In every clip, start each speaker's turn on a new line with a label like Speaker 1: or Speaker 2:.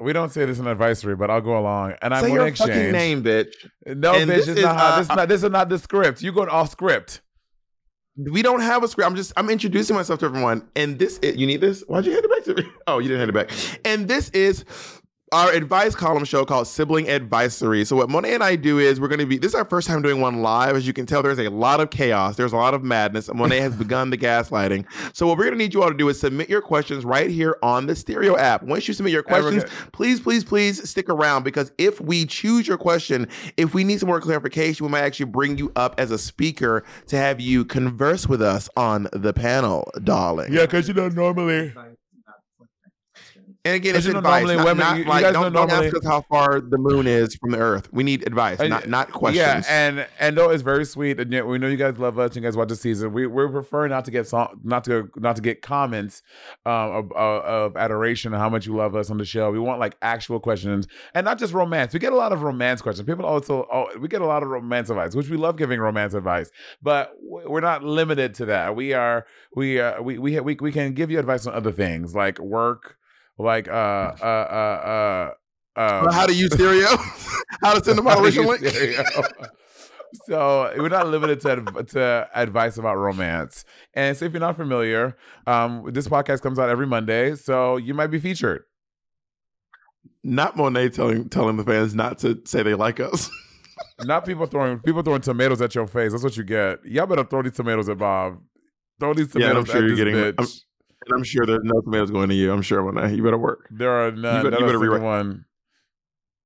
Speaker 1: We don't say this in advisory, but I'll go along. And I'm going to exchange.
Speaker 2: fucking name, bitch.
Speaker 1: No,
Speaker 2: And
Speaker 1: bitch,
Speaker 2: this is,
Speaker 1: not, how-
Speaker 2: uh,
Speaker 1: this, is not, this is not the script. You're going off script.
Speaker 2: We don't have a script. I'm just I'm introducing myself to everyone. And this is, you need this? Why'd you hand it back to me? Oh, you didn't hand it back. And this is our advice column show called Sibling Advisory. So what Monet and I do is we're going to be this is our first time doing one live. As you can tell, there's a lot of chaos. There's a lot of madness. Monet has begun the gaslighting. So what we're going to need you all to do is submit your questions right here on the Stereo app. Once you submit your questions, please, please, please stick around because if we choose your question, if we need some more clarification, we might actually bring you up as a speaker to have you converse with us on the panel, darling.
Speaker 1: Yeah, because you know, normally.
Speaker 2: And again, it's
Speaker 1: you
Speaker 2: advice.
Speaker 1: normally
Speaker 2: not,
Speaker 1: women-
Speaker 2: not
Speaker 1: you- you
Speaker 2: like
Speaker 1: guys
Speaker 2: don't,
Speaker 1: know
Speaker 2: don't ask us how far the moon is from the Earth. We need advice,
Speaker 1: And-
Speaker 2: not not questions.
Speaker 1: Yeah, and and though it's very sweet, and we know you guys love us. You guys watch the season. We we prefer not to get song, not to not to get comments um, of, of, of adoration and how much you love us on the show. We want like actual questions and not just romance. We get a lot of romance questions. People also oh, we get a lot of romance advice, which we love giving romance advice, but we're not limited to that. We are we uh, we we we we can give you advice on other things like work, like uh uh uh uh. um,
Speaker 2: how to use stereo, how to send a moderation link.
Speaker 1: so we're not limited to, to advice about romance. And so if you're not familiar, um, this podcast comes out every Monday, so you might be featured.
Speaker 2: Not Monet telling telling the fans not to say they like us.
Speaker 1: Not people throwing people throwing tomatoes at your face. That's what you get. Y'all better throw these tomatoes at Bob. Throw these
Speaker 2: Yeah,
Speaker 1: tomatoes
Speaker 2: I'm sure
Speaker 1: at
Speaker 2: you're
Speaker 1: this
Speaker 2: getting.
Speaker 1: bitch.
Speaker 2: I'm, and I'm sure there's no tomatoes going to you. I'm sure Monet. You better work.
Speaker 1: there are none.
Speaker 2: better- you better rewrite-
Speaker 1: one.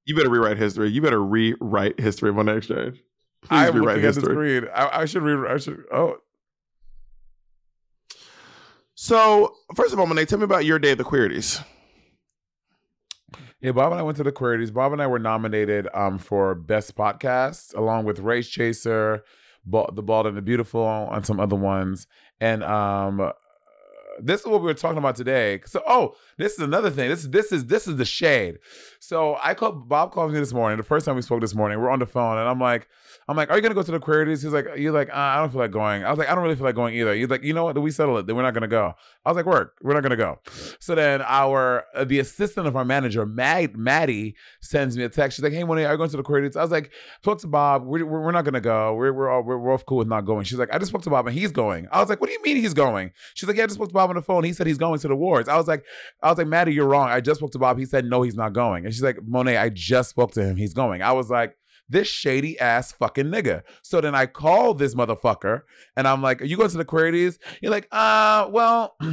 Speaker 2: You better rewrite history. You better rewrite history of Monet X Change. Please
Speaker 1: I'm
Speaker 2: rewrite
Speaker 1: looking at the
Speaker 2: history.
Speaker 1: screen. I, I should read. I should. Oh,
Speaker 2: So first of all, Monet, tell me about your day at the Queerties.
Speaker 1: Yeah, Bob and I went to the Queerties. Bob and I were nominated um, for Best Podcast, along with Race Chaser, The Bald and the Beautiful, and some other ones. And um, this is what we were talking about today. So, oh, this is another thing. This this is this is the shade. So I called Bob called me this morning. The first time we spoke this morning, we're on the phone, and I'm like, I'm like, are you gonna go to the Queerties? He's like, you're like, uh, I don't feel like going. I was like, I don't really feel like going either. He's like, you know what? We settle it. Then we're not gonna go. I was like, work. We're not gonna go. So then our uh, the assistant of our manager, Mag, Maddie, sends me a text. She's like, hey, Monet, are you going to the Queerties? I was like, spoke to Bob. We're, we're, not gonna go. We're we're all we're, we're all cool with not going. She's like, I just spoke to Bob and he's going. I was like, what do you mean he's going? She's like, yeah, I just spoke to Bob on the phone. He said he's going to the awards. I was like, I was like, Maddie, you're wrong. I just spoke to Bob. He said no, he's not going. And she's like, Monet, I just spoke to him. He's going. I was like, this shady ass fucking nigga. So then I call this motherfucker and I'm like, are you going to the Queerties? You're like, uh, well.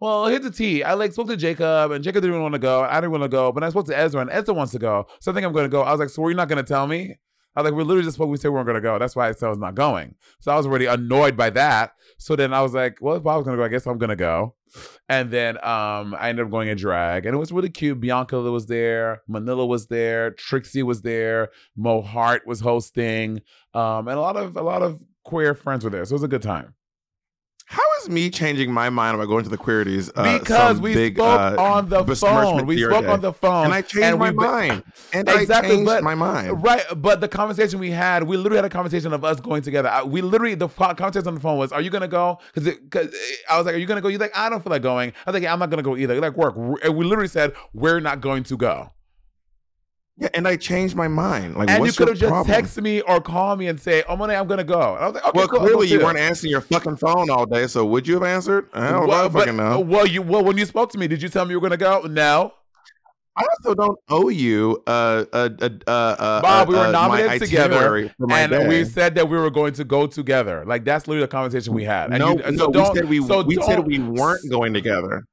Speaker 1: Well, here's the tea. I like spoke to Jacob, and Jacob didn't want to go. I didn't want to go, but I spoke to Ezra, and Ezra wants to go. So I think I'm going to go. I was like, so were you not going to tell me? I was like, we literally just spoke. We said we weren't to go. That's why I said I was not going. So I was already annoyed by that. So then I was like, well, if Bob was to go, I guess I'm to go. And then um, I ended up going in drag, and it was really cute. Bianca was there, Manila was there, Trixie was there, Mo Heart was hosting, um, and a lot of a lot of queer friends were there. So it was a good time.
Speaker 2: How is me changing my mind about going to the Queerties? Uh,
Speaker 1: because
Speaker 2: some
Speaker 1: we
Speaker 2: big,
Speaker 1: spoke
Speaker 2: uh,
Speaker 1: on the phone. We spoke
Speaker 2: day?
Speaker 1: on the phone,
Speaker 2: and I changed my
Speaker 1: we-
Speaker 2: mind. And
Speaker 1: exactly,
Speaker 2: I changed
Speaker 1: but
Speaker 2: my mind.
Speaker 1: right. But the conversation we had, we literally had a conversation of us going together. I, we literally the conversation on the phone was, "Are you gonna go?" Because I was like, "Are you gonna go?" You're like, "I don't feel like going." I was like, yeah, "I'm not gonna go either." You're like, "Work." And we literally said, "We're not going to go."
Speaker 2: Yeah, and I changed my mind. Like,
Speaker 1: and you could have just
Speaker 2: problem?
Speaker 1: text me or called me and say, "Oh, Monet, I'm gonna go." And I was like, "Okay,
Speaker 2: well,
Speaker 1: cool,
Speaker 2: clearly you
Speaker 1: too."
Speaker 2: weren't answering your fucking phone all day. So would you have answered? I don't
Speaker 1: well,
Speaker 2: know.
Speaker 1: but-
Speaker 2: Fucking know.
Speaker 1: well, you well when you spoke to me, did you tell me you were gonna go? No.
Speaker 2: I also don't owe you uh uh uh, uh
Speaker 1: Bob, we were nominated together,
Speaker 2: itinerary for my
Speaker 1: and
Speaker 2: day.
Speaker 1: we said that we were going to go together. Like that's literally the conversation we had. And
Speaker 2: no,
Speaker 1: you,
Speaker 2: no,
Speaker 1: so
Speaker 2: we
Speaker 1: don't-
Speaker 2: said we
Speaker 1: so
Speaker 2: we said we weren't going together.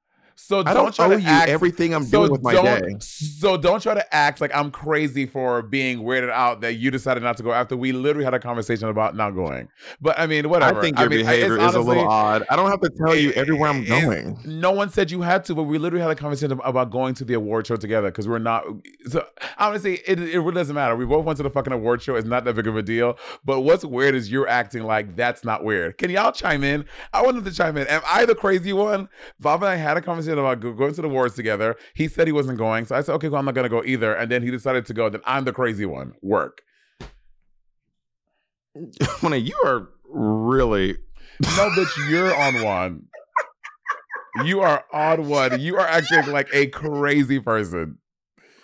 Speaker 1: So don't,
Speaker 2: don't
Speaker 1: try to act,
Speaker 2: everything I'm
Speaker 1: so
Speaker 2: doing with my
Speaker 1: don't-
Speaker 2: day.
Speaker 1: So don't try to act like I'm crazy for being weirded out that you decided not to go after we literally had a conversation about not going. But I mean, whatever.
Speaker 2: I think your
Speaker 1: mean, it's
Speaker 2: behavior is a little odd. I don't have to tell you everywhere I'm going.
Speaker 1: No one said you had to, but we literally had a conversation about going to the award show together because we're not. So honestly, it, it really doesn't matter. We both went to the fucking award show. It's not that big of a deal. But what's weird is you're acting like that's not weird. Can y'all chime in? I wanted to chime in. Am I the crazy one? Bob and I had a conversation about going to the wars together. He said he wasn't going, so I said, okay, well, I'm not gonna go either. And then he decided to go. Then I'm the crazy one. Work.
Speaker 2: Mona, you are really
Speaker 1: No, bitch, you're on one. You are on one. You are acting like a crazy person.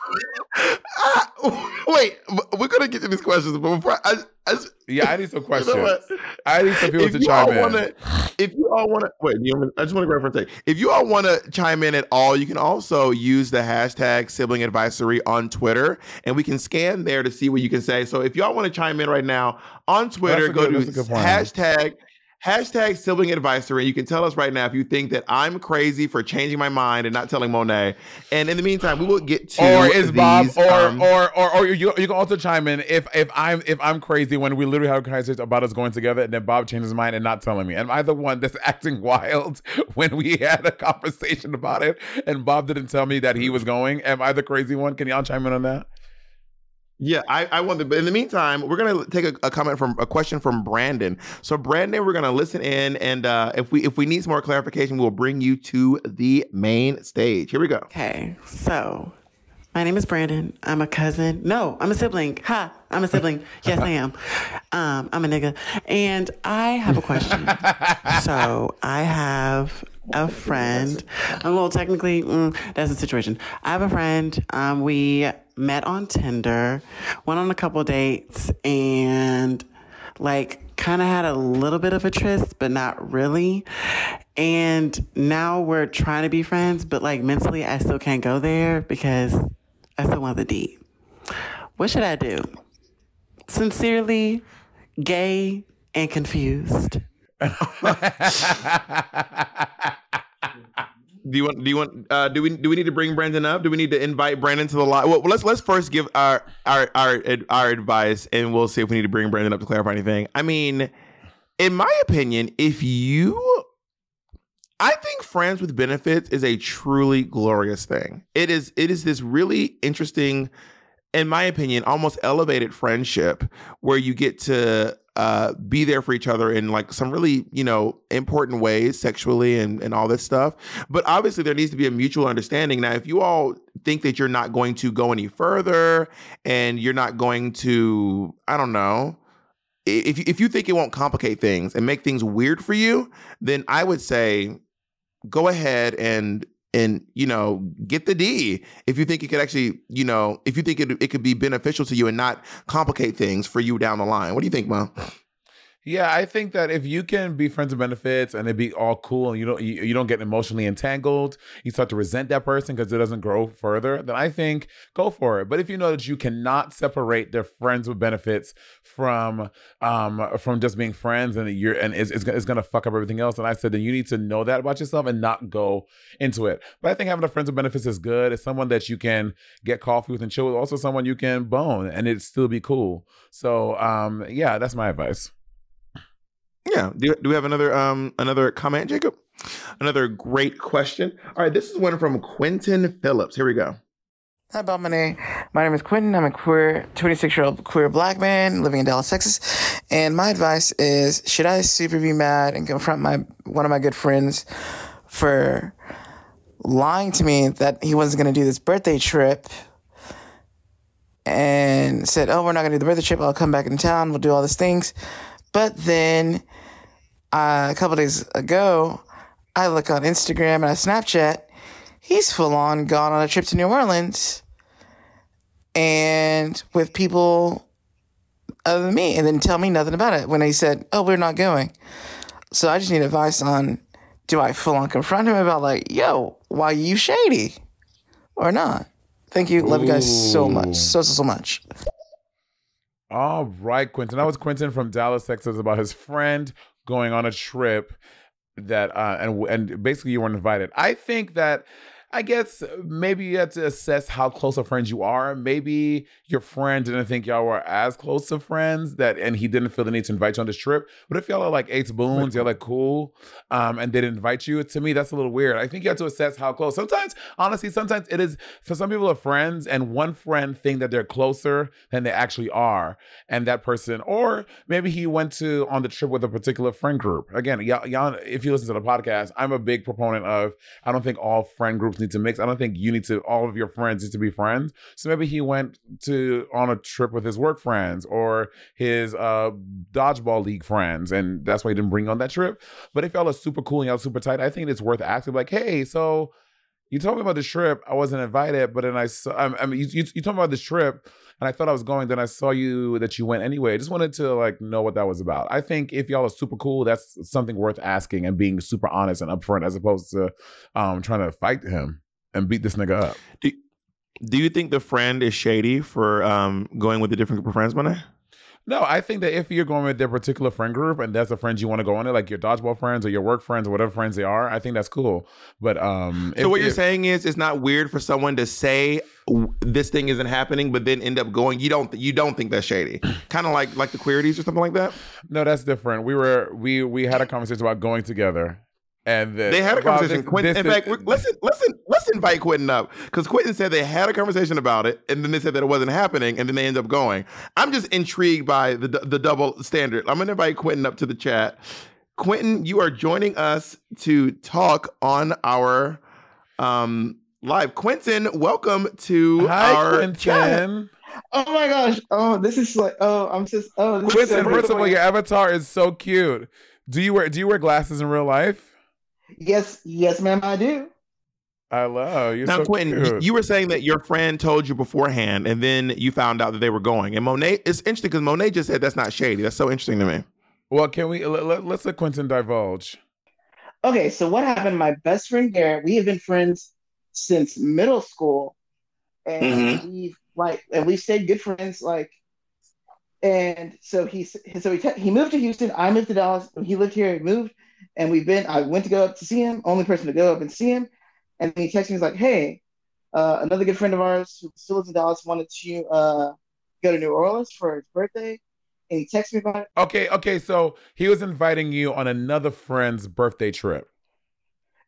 Speaker 2: Wait, we're gonna get to these questions, but before I, I just-
Speaker 1: Yeah, I need some
Speaker 2: you
Speaker 1: questions.
Speaker 2: know?
Speaker 1: I need some people
Speaker 2: If
Speaker 1: to chime in.
Speaker 2: wanna, if you all want to, wait, you know, I just want to grab for a second. If you all want to chime in at all, you can also use the hashtag sibling advisory on Twitter, and we can scan there to see what you can say. So if y'all want to chime in right now on Twitter,
Speaker 1: That's
Speaker 2: go
Speaker 1: good-
Speaker 2: to hashtag hashtag sibling advisory. You can tell us right now if you think that I'm crazy for changing my mind and not telling Monet. And in the meantime, we will get to
Speaker 1: or is Bob, or,
Speaker 2: um,
Speaker 1: or or or you you can also chime in if if I'm if I'm crazy when we literally have a conversation about us going together and then Bob changes his mind and not telling me. Am I the one that's acting wild when we had a conversation about it and Bob didn't tell me that he was going? Am I the crazy one? Can y'all chime in on that?
Speaker 2: Yeah, I, I want to. But in the meantime, we're gonna take a, a comment from a question from Brandon. So Brandon, we're gonna listen in, and uh, if we if we need some more clarification, we'll bring you to the main stage. Here we go.
Speaker 3: Okay, so my name is Brandon. I'm a cousin. No, I'm a sibling. Ha, I'm a sibling. Yes, I am. Um, I'm a nigga. And I have a question. so I have a friend. I'm a little technically, mm, that's the situation. I have a friend. Um, we met on Tinder, went on a couple dates, and like kind of had a little bit of a tryst, but not really. And now we're trying to be friends, but like mentally, I still can't go there because I still want the D. What should I do? Sincerely, gay and confused.
Speaker 2: Do you want? Do you want? Uh, do we? Do we need to bring Brandon up? Do we need to invite Brandon to the live? Well, let's let's first give our our our our advice, and we'll see if we need to bring Brandon up to clarify anything. I mean, in my opinion, if you, I think friends with benefits is a truly glorious thing. It is. It is this really interesting, in my opinion, almost elevated friendship where you get to uh, be there for each other in like some really you know important ways sexually and, and all this stuff. But obviously there needs to be a mutual understanding. Now if you all think that you're not going to go any further and you're not going to i don't know if, if you think it won't complicate things and make things weird for you then i would say go ahead and and you know get the D if you think it could actually you know if you think it, it could be beneficial to you and not complicate things for you down the line. What do you think, Mom?
Speaker 1: Yeah, I think that if you can be friends with benefits and it be all cool and you don't you, you don't get emotionally entangled, you start to resent that person because it doesn't grow further, then I think go for it. But if you know that you cannot separate the friends with benefits from um from just being friends and you're and it's, it's, it's gonna fuck up everything else, and I said then you need to know that about yourself and not go into it. But I think having a friends with benefits is good. It's someone that you can get coffee with and chill with, also someone you can bone and it still be cool. So um yeah, that's my advice.
Speaker 2: Yeah. Do, do we have another um another comment, Jacob? Another great question. All right, this is one from Quentin Phillips. Here we go.
Speaker 4: Hi, Bob Monet. My name is Quentin. I'm a queer, 26 year old queer black man living in Dallas, Texas. And my advice is should I super be mad and confront my one of my good friends for lying to me that he wasn't going to do this birthday trip and said, oh, we're not going to do the birthday trip. I'll come back in town. We'll do all these things. But then uh, a couple days ago, I look on Instagram and I Snapchat. He's full on gone on a trip to New Orleans and with people other than me and then tell me nothing about it when he said, Oh, we're not going. So I just need advice on do I full on confront him about like, yo, why you shady? Or not? Thank you. Love you guys so much. So, so, so much.
Speaker 1: All right, Quentin. That was Quentin from Dallas, Texas, about his friend going on a trip that uh and and basically you weren't invited. I think that I guess maybe you have to assess how close of friends you are. Maybe your friend didn't think y'all were as close of friends that, and he didn't feel the need to invite you on this trip. But if y'all are like eight spoons, y'all like cool, um, and they didn't invite you, to me that's a little weird. I think you have to assess how close. Sometimes, honestly, sometimes it is for some people are friends, and one friend think that they're closer than they actually are, and that person, or maybe he went to on the trip with a particular friend group. Again, y'all, y'all if you listen to the podcast, I'm a big proponent of. I don't think all friend groups need to mix. I don't think you need to. All of your friends need to be friends. So maybe he went to on a trip with his work friends or his uh dodgeball league friends, and that's why he didn't bring on that trip. But if y'all are super cool and y'all super tight, I think it's worth asking. Like, hey, so you told me about this trip. I wasn't invited, but then I saw. I mean, you, you, you told me about this trip, and I thought I was going. Then I saw you that you went anyway. I just wanted to like know what that was about. I think if y'all are super cool, that's something worth asking and being super honest and upfront, as opposed to um trying to fight him and beat this nigga up.
Speaker 2: Do, do you think the friend is shady for um, going with a different group of friends, Monet?
Speaker 1: No, I think that if you're going with their particular friend group and that's the friends you want to go on it, like your dodgeball friends or your work friends or whatever friends they are, I think that's cool. But um,
Speaker 2: So
Speaker 1: if-
Speaker 2: what you're
Speaker 1: if-
Speaker 2: saying is it's not weird for someone to say this thing isn't happening, but then end up going. You don't you don't think that's shady, kind of like like the Queerties or something like that.
Speaker 1: No, that's different. We were we we had a conversation about going together, and the,
Speaker 2: They had a conversation.
Speaker 1: this-
Speaker 2: Quentin,
Speaker 1: this
Speaker 2: in
Speaker 1: is-
Speaker 2: fact, we're- listen, listen, let's invite Quentin up because Quentin said they had a conversation about it, and then they said that it wasn't happening, and then they end up going. I'm just intrigued by the the double standard. I'm gonna invite Quentin up to the chat. Quentin, you are joining us to talk on our um live. Quentin, welcome to
Speaker 1: Hi,
Speaker 2: our chat.
Speaker 4: Oh my gosh. Oh, this is like, oh, I'm just, oh, this is
Speaker 1: Quentin,
Speaker 4: so
Speaker 1: first of all, your avatar is so cute. Do you wear Do you wear glasses in real life?
Speaker 4: Yes, yes, ma'am, I do.
Speaker 1: I love you're
Speaker 2: Now,
Speaker 1: so
Speaker 2: Quentin,
Speaker 1: cute.
Speaker 2: you were saying that your friend told you beforehand, and then you found out that they were going. And Monet, it's interesting because Monet just said that's not shady. That's so interesting to me.
Speaker 1: well, can we let, let, let's let Quentin divulge?
Speaker 4: Okay, so what happened? My best friend Garrett, we have been friends since middle school, and
Speaker 2: Mm-hmm.
Speaker 4: we've like, and we stayed good friends. Like, and so he, so he, te- he moved to Houston. I moved to Dallas. He lived here. He moved, and we've been. I went to go up to see him. Only person to go up and see him, and he texted me. He's like, "Hey, uh, another good friend of ours who still lives in Dallas wanted to uh, go to New Orleans for his birthday." And he texted me about it.
Speaker 1: Okay, okay. So he was inviting you on another friend's birthday trip.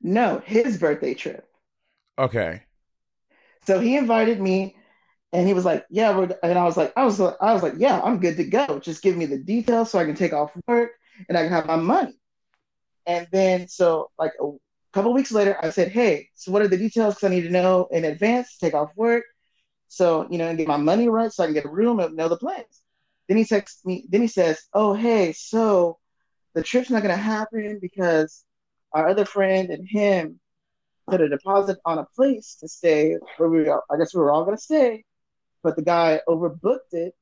Speaker 4: No, his birthday trip.
Speaker 1: Okay.
Speaker 4: So he invited me, and he was like, "Yeah," we're, and I was like, "I was, I was like, yeah, I'm good to go. Just give me the details so I can take off work and I can have my money." And then, so like a couple weeks later, I said, "Hey, so what are the details? Because I need to know in advance take off work, so you know, and get my money right, so I can get a room and know the plans." Then he texts me. Then he says, "Oh, hey, so the trip's not gonna happen because our other friend and him." put a deposit on a place to stay where we I guess we were all gonna stay, but the guy overbooked it,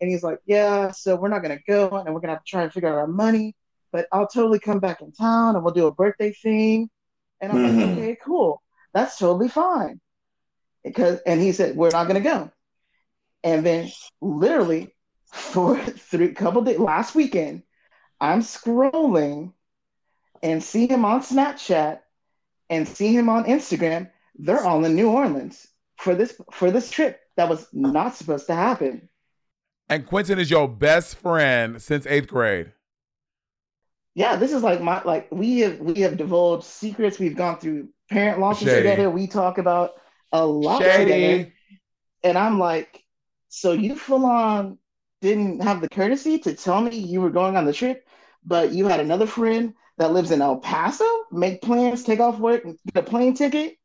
Speaker 4: and he's like, "Yeah, so we're not gonna go, and we're gonna have to try and figure out our money, but I'll totally come back in town and we'll do a birthday thing." And I'm like, mm-hmm. "Okay, cool, that's totally fine," because and he said, "We're not gonna go," and then literally for three couple days last weekend, I'm scrolling and see him on Snapchat and see him on Instagram, they're all in New Orleans for this for this trip that was not supposed to happen.
Speaker 1: And Quentin is your best friend since eighth grade.
Speaker 4: Yeah, this is like my like we have we have divulged secrets. We've gone through parent launches
Speaker 1: Shady.
Speaker 4: together. We talk about a lot
Speaker 1: Shady.
Speaker 4: together. And I'm like, so you full on didn't have the courtesy to tell me you were going on the trip, but you had another friend that lives in El Paso make plans, take off work, get a plane ticket.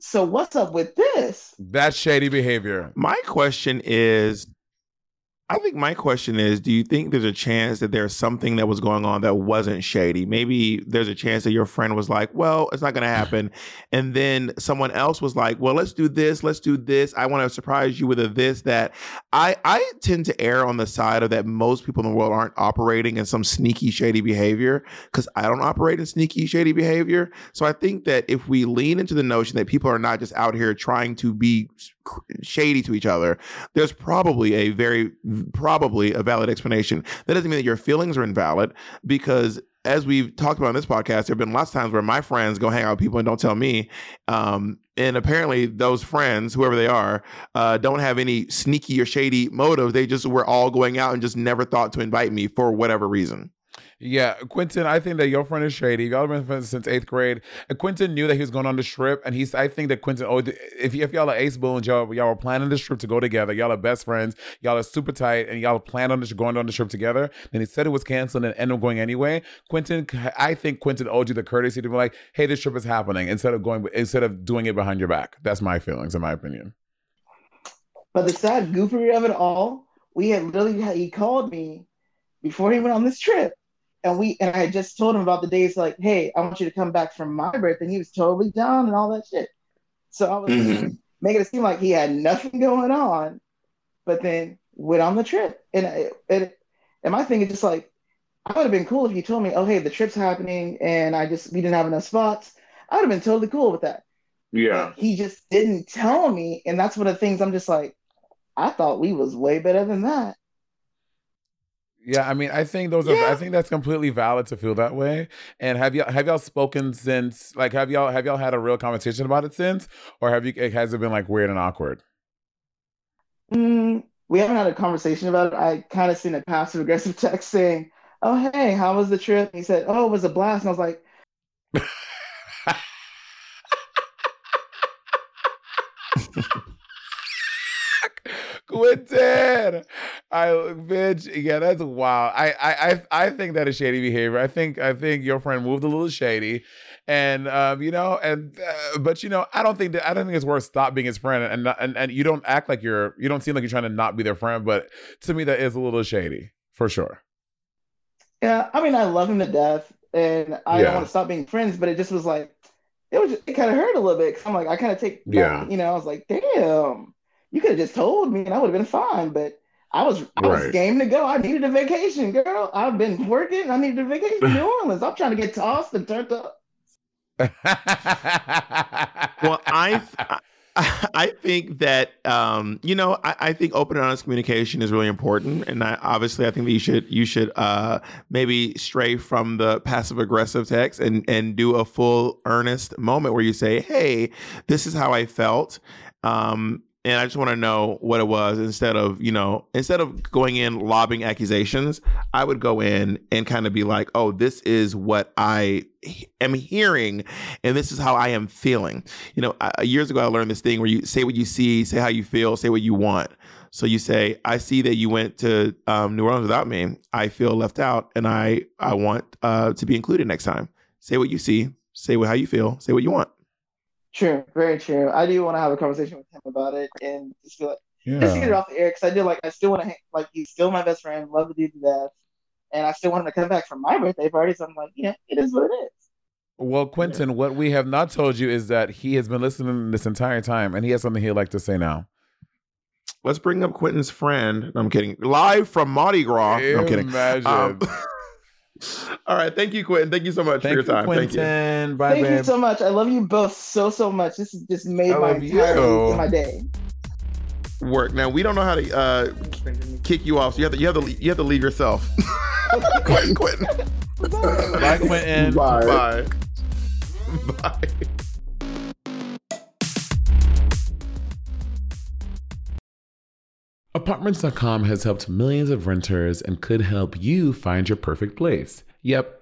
Speaker 4: So what's up with this?
Speaker 1: That's shady behavior.
Speaker 2: My question is I think my question is do you think there's a chance that there's something that was going on that wasn't shady? Maybe there's a chance that your friend was like, well, it's not going to mm-hmm. happen. And then someone else was like, well, let's do this, let's do this. I want to surprise you with a this, that. I, I tend to err on the side of that most people in the world aren't operating in some sneaky, shady behavior because I don't operate in sneaky, shady behavior. So I think that if we lean into the notion that people are not just out here trying to be shady to each other, there's probably a very probably a valid explanation. That doesn't mean that your feelings are invalid because as we've talked about in this podcast, there have been lots of times where my friends go hang out with people and don't tell me. Um, and apparently, those friends, whoever they are, uh, don't have any sneaky or shady motive. They just were all going out and just never thought to invite me for whatever reason.
Speaker 1: Yeah, Quentin, I think that your friend is shady. Y'all been friends since eighth grade. And Quentin knew that he was going on the trip, and he's. I think that Quentin, oh, if, if y'all are ace boons, y'all y'all were planning this trip to go together. Y'all are best friends. Y'all are super tight, and y'all planned on this going on the trip together. Then he said it was canceled and ended up going anyway. Quentin, I think Quentin owed you the courtesy to be like, "Hey, this trip is happening," instead of going instead of doing it behind your back. That's my feelings, in my opinion.
Speaker 4: But the sad goofery of it all, we had literally he called me before he went on this trip and we and I just told him about the days like, hey, I want you to come back from my birthday. And he was totally down and all that shit. So I was mm-hmm. making it seem like he had nothing going on, but then went on the trip. And it, it, and my thing is just like, I would have been cool if you told me, oh hey, the trip's happening and I just we didn't have enough spots. I would have been totally cool with that.
Speaker 5: Yeah.
Speaker 4: But he just didn't tell me, and that's one of the things I'm just like, I thought we was way better than that.
Speaker 1: Yeah, I mean, I think those are. Yeah. I think that's completely valid to feel that way. And have y'all have y'all spoken since? Like, have y'all have y'all had a real conversation about it since, or have you? Has it been like weird and awkward?
Speaker 4: Mm, we haven't had a conversation about it. I kind of seen a passive aggressive text saying, "Oh, hey, how was the trip?" And he said, "Oh, it was a blast." And I was like.
Speaker 1: Quentin. I bitch, yeah, that's wild. I I I think that is shady behavior. I think I think your friend moved a little shady, and um, you know, and uh, but you know, I don't think that I don't think it's worth stop being his friend, and and and you don't act like you're you don't seem like you're trying to not be their friend, but to me that is a little shady for sure.
Speaker 4: Yeah, I mean, I love him to death, and I yeah. don't want to stop being friends, but it just was like it was just, it kind of hurt a little bit because I'm like I kind of take yeah, you know, I was like, damn you could have just told me and I would have been fine. But I was I right. was game to go. I needed a vacation, girl. I've been working. I needed a vacation in New Orleans. I'm trying to get tossed and turned up.
Speaker 2: well, I I think that um, you know I, I, think open and honest communication is really important, and I, obviously I think that you should you should uh, maybe stray from the passive aggressive text and and do a full earnest moment where you say, "Hey, this is how I felt." Um, and I just want to know what it was instead of, you know, instead of going in lobbing accusations, I would go in and kind of be like, oh, this is what I am hearing and this is how I am feeling. You know, I, years ago, I learned this thing where you say what you see, say how you feel, say what you want. So you say, I see that you went to um, New Orleans without me. I feel left out and I, I want uh, to be included next time. Say what you see, say what, how you feel, say what you want.
Speaker 4: True, very true. I do want to have a conversation with him about it and just feel like yeah. just get it off the air because I do like I still want to like he's still my best friend, love the dude to death, and I still want him to come back for my birthday party. So I'm like, yeah, it is what it is.
Speaker 1: Well, Quentin, yeah. what we have not told you is that he has been listening this entire time, and he has something he'd like to say now.
Speaker 2: Let's bring up Quentin's friend. No, I'm kidding. Live from Mardi Gras. No, I'm kidding.
Speaker 1: Imagine. Um,
Speaker 2: All right. Thank you, Quentin. Thank you so much
Speaker 1: Thank
Speaker 2: for your time.
Speaker 1: Quentin.
Speaker 2: Thank
Speaker 1: you. Bye, bye.
Speaker 4: Thank
Speaker 1: babe.
Speaker 4: you so much. I love you both so, so much. This has just made my entire week my day.
Speaker 2: Work. Now we don't know how to uh, kick you off, so you have to you have to you have to leave yourself. Quentin, Quentin.
Speaker 1: Bye, Quentin.
Speaker 2: Bye. Bye. Bye.
Speaker 1: Apartments.com has helped millions of renters and could help you find your perfect place. Yep,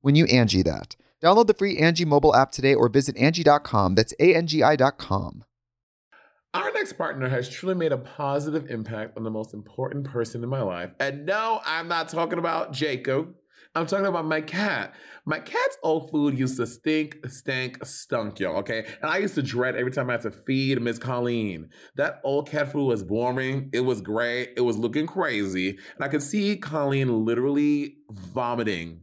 Speaker 5: when you Angie that. Download the free Angie mobile app today or visit Angie.com. That's A-N-G-I dot com.
Speaker 1: Our next partner has truly made a positive impact on the most important person in my life. And no, I'm not talking about Jacob. I'm talking about my cat. My cat's old food used to stink, stank, stunk, y'all, okay? And I used to dread every time I had to feed Miss Colleen. That old cat food was boring. It was gray. It was looking crazy. And I could see Colleen literally vomiting